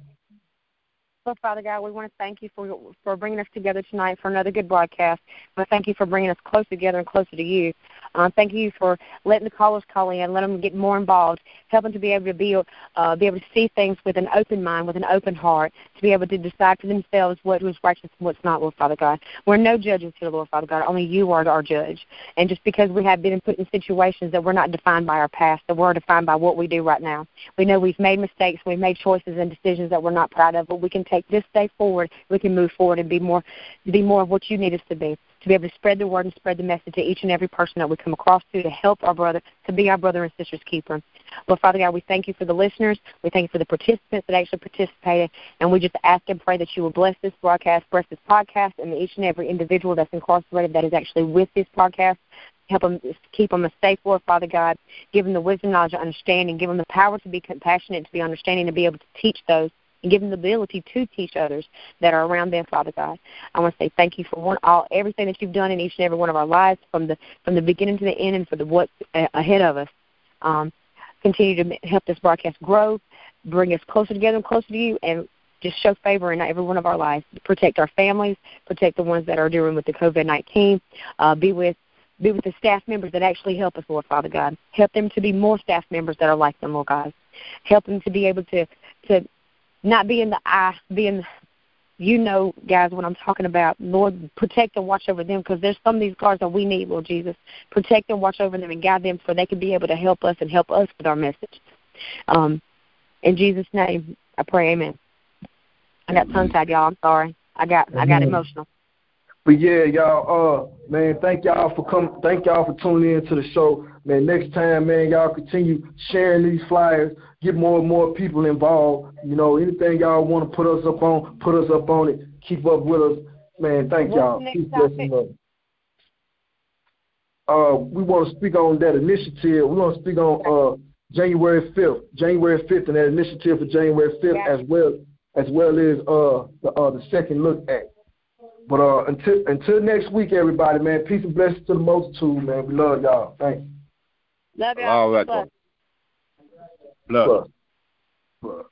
So, Father God, we want to thank you for for bringing us together tonight for another good broadcast. We thank you for bringing us close together and closer to you. Um, thank you for letting the callers call in, let them get more involved, helping to be able to be uh, be able to see things with an open mind, with an open heart, to be able to decide for themselves what was righteous and what's not, Lord Father God. We're no judges here, Lord Father God. Only you are our judge. And just because we have been put in situations that we're not defined by our past, that we're defined by what we do right now. We know we've made mistakes, we've made choices and decisions that we're not proud of, but we can take this day forward. We can move forward and be more, be more of what you need us to be be able to spread the word and spread the message to each and every person that we come across to to help our brother, to be our brother and sister's keeper. Lord Father God, we thank you for the listeners. We thank you for the participants that actually participated. And we just ask and pray that you will bless this broadcast, bless this podcast, and each and every individual that's incarcerated that is actually with this podcast. Help them keep them safe Lord, Father God. Give them the wisdom, knowledge, and understanding. Give them the power to be compassionate, to be understanding, to be able to teach those and give them the ability to teach others that are around them, Father God. I want to say thank you for one, all everything that you've done in each and every one of our lives, from the from the beginning to the end, and for the what's ahead of us. Um, continue to help this broadcast grow, bring us closer together and closer to you, and just show favor in every one of our lives. Protect our families, protect the ones that are dealing with the COVID nineteen. Uh, be with be with the staff members that actually help us, Lord Father God. Help them to be more staff members that are like them, Lord God. Help them to be able to to not being the eye, being you know, guys, what I'm talking about. Lord, protect and watch over them because there's some of these guards that we need, Lord Jesus. Protect and watch over them and guide them so they can be able to help us and help us with our message. Um, in Jesus' name, I pray, Amen. I got tongue tied, y'all. I'm sorry. I got I got emotional. But yeah, y'all, uh, man, thank y'all for coming. Thank y'all for tuning in to the show, man. Next time, man, y'all continue sharing these flyers, get more and more people involved. You know, anything y'all want to put us up on, put us up on it. Keep up with us, man. Thank y'all. Keep blessing us. Uh, we want to speak on that initiative. We want to speak on uh, January 5th, January 5th, and that initiative for January 5th, as well as well as uh, the uh, the Second Look Act. But uh, until until next week, everybody, man. Peace and blessings to the multitude, man. We love y'all. Thanks. Love y'all. All right. Love. Love.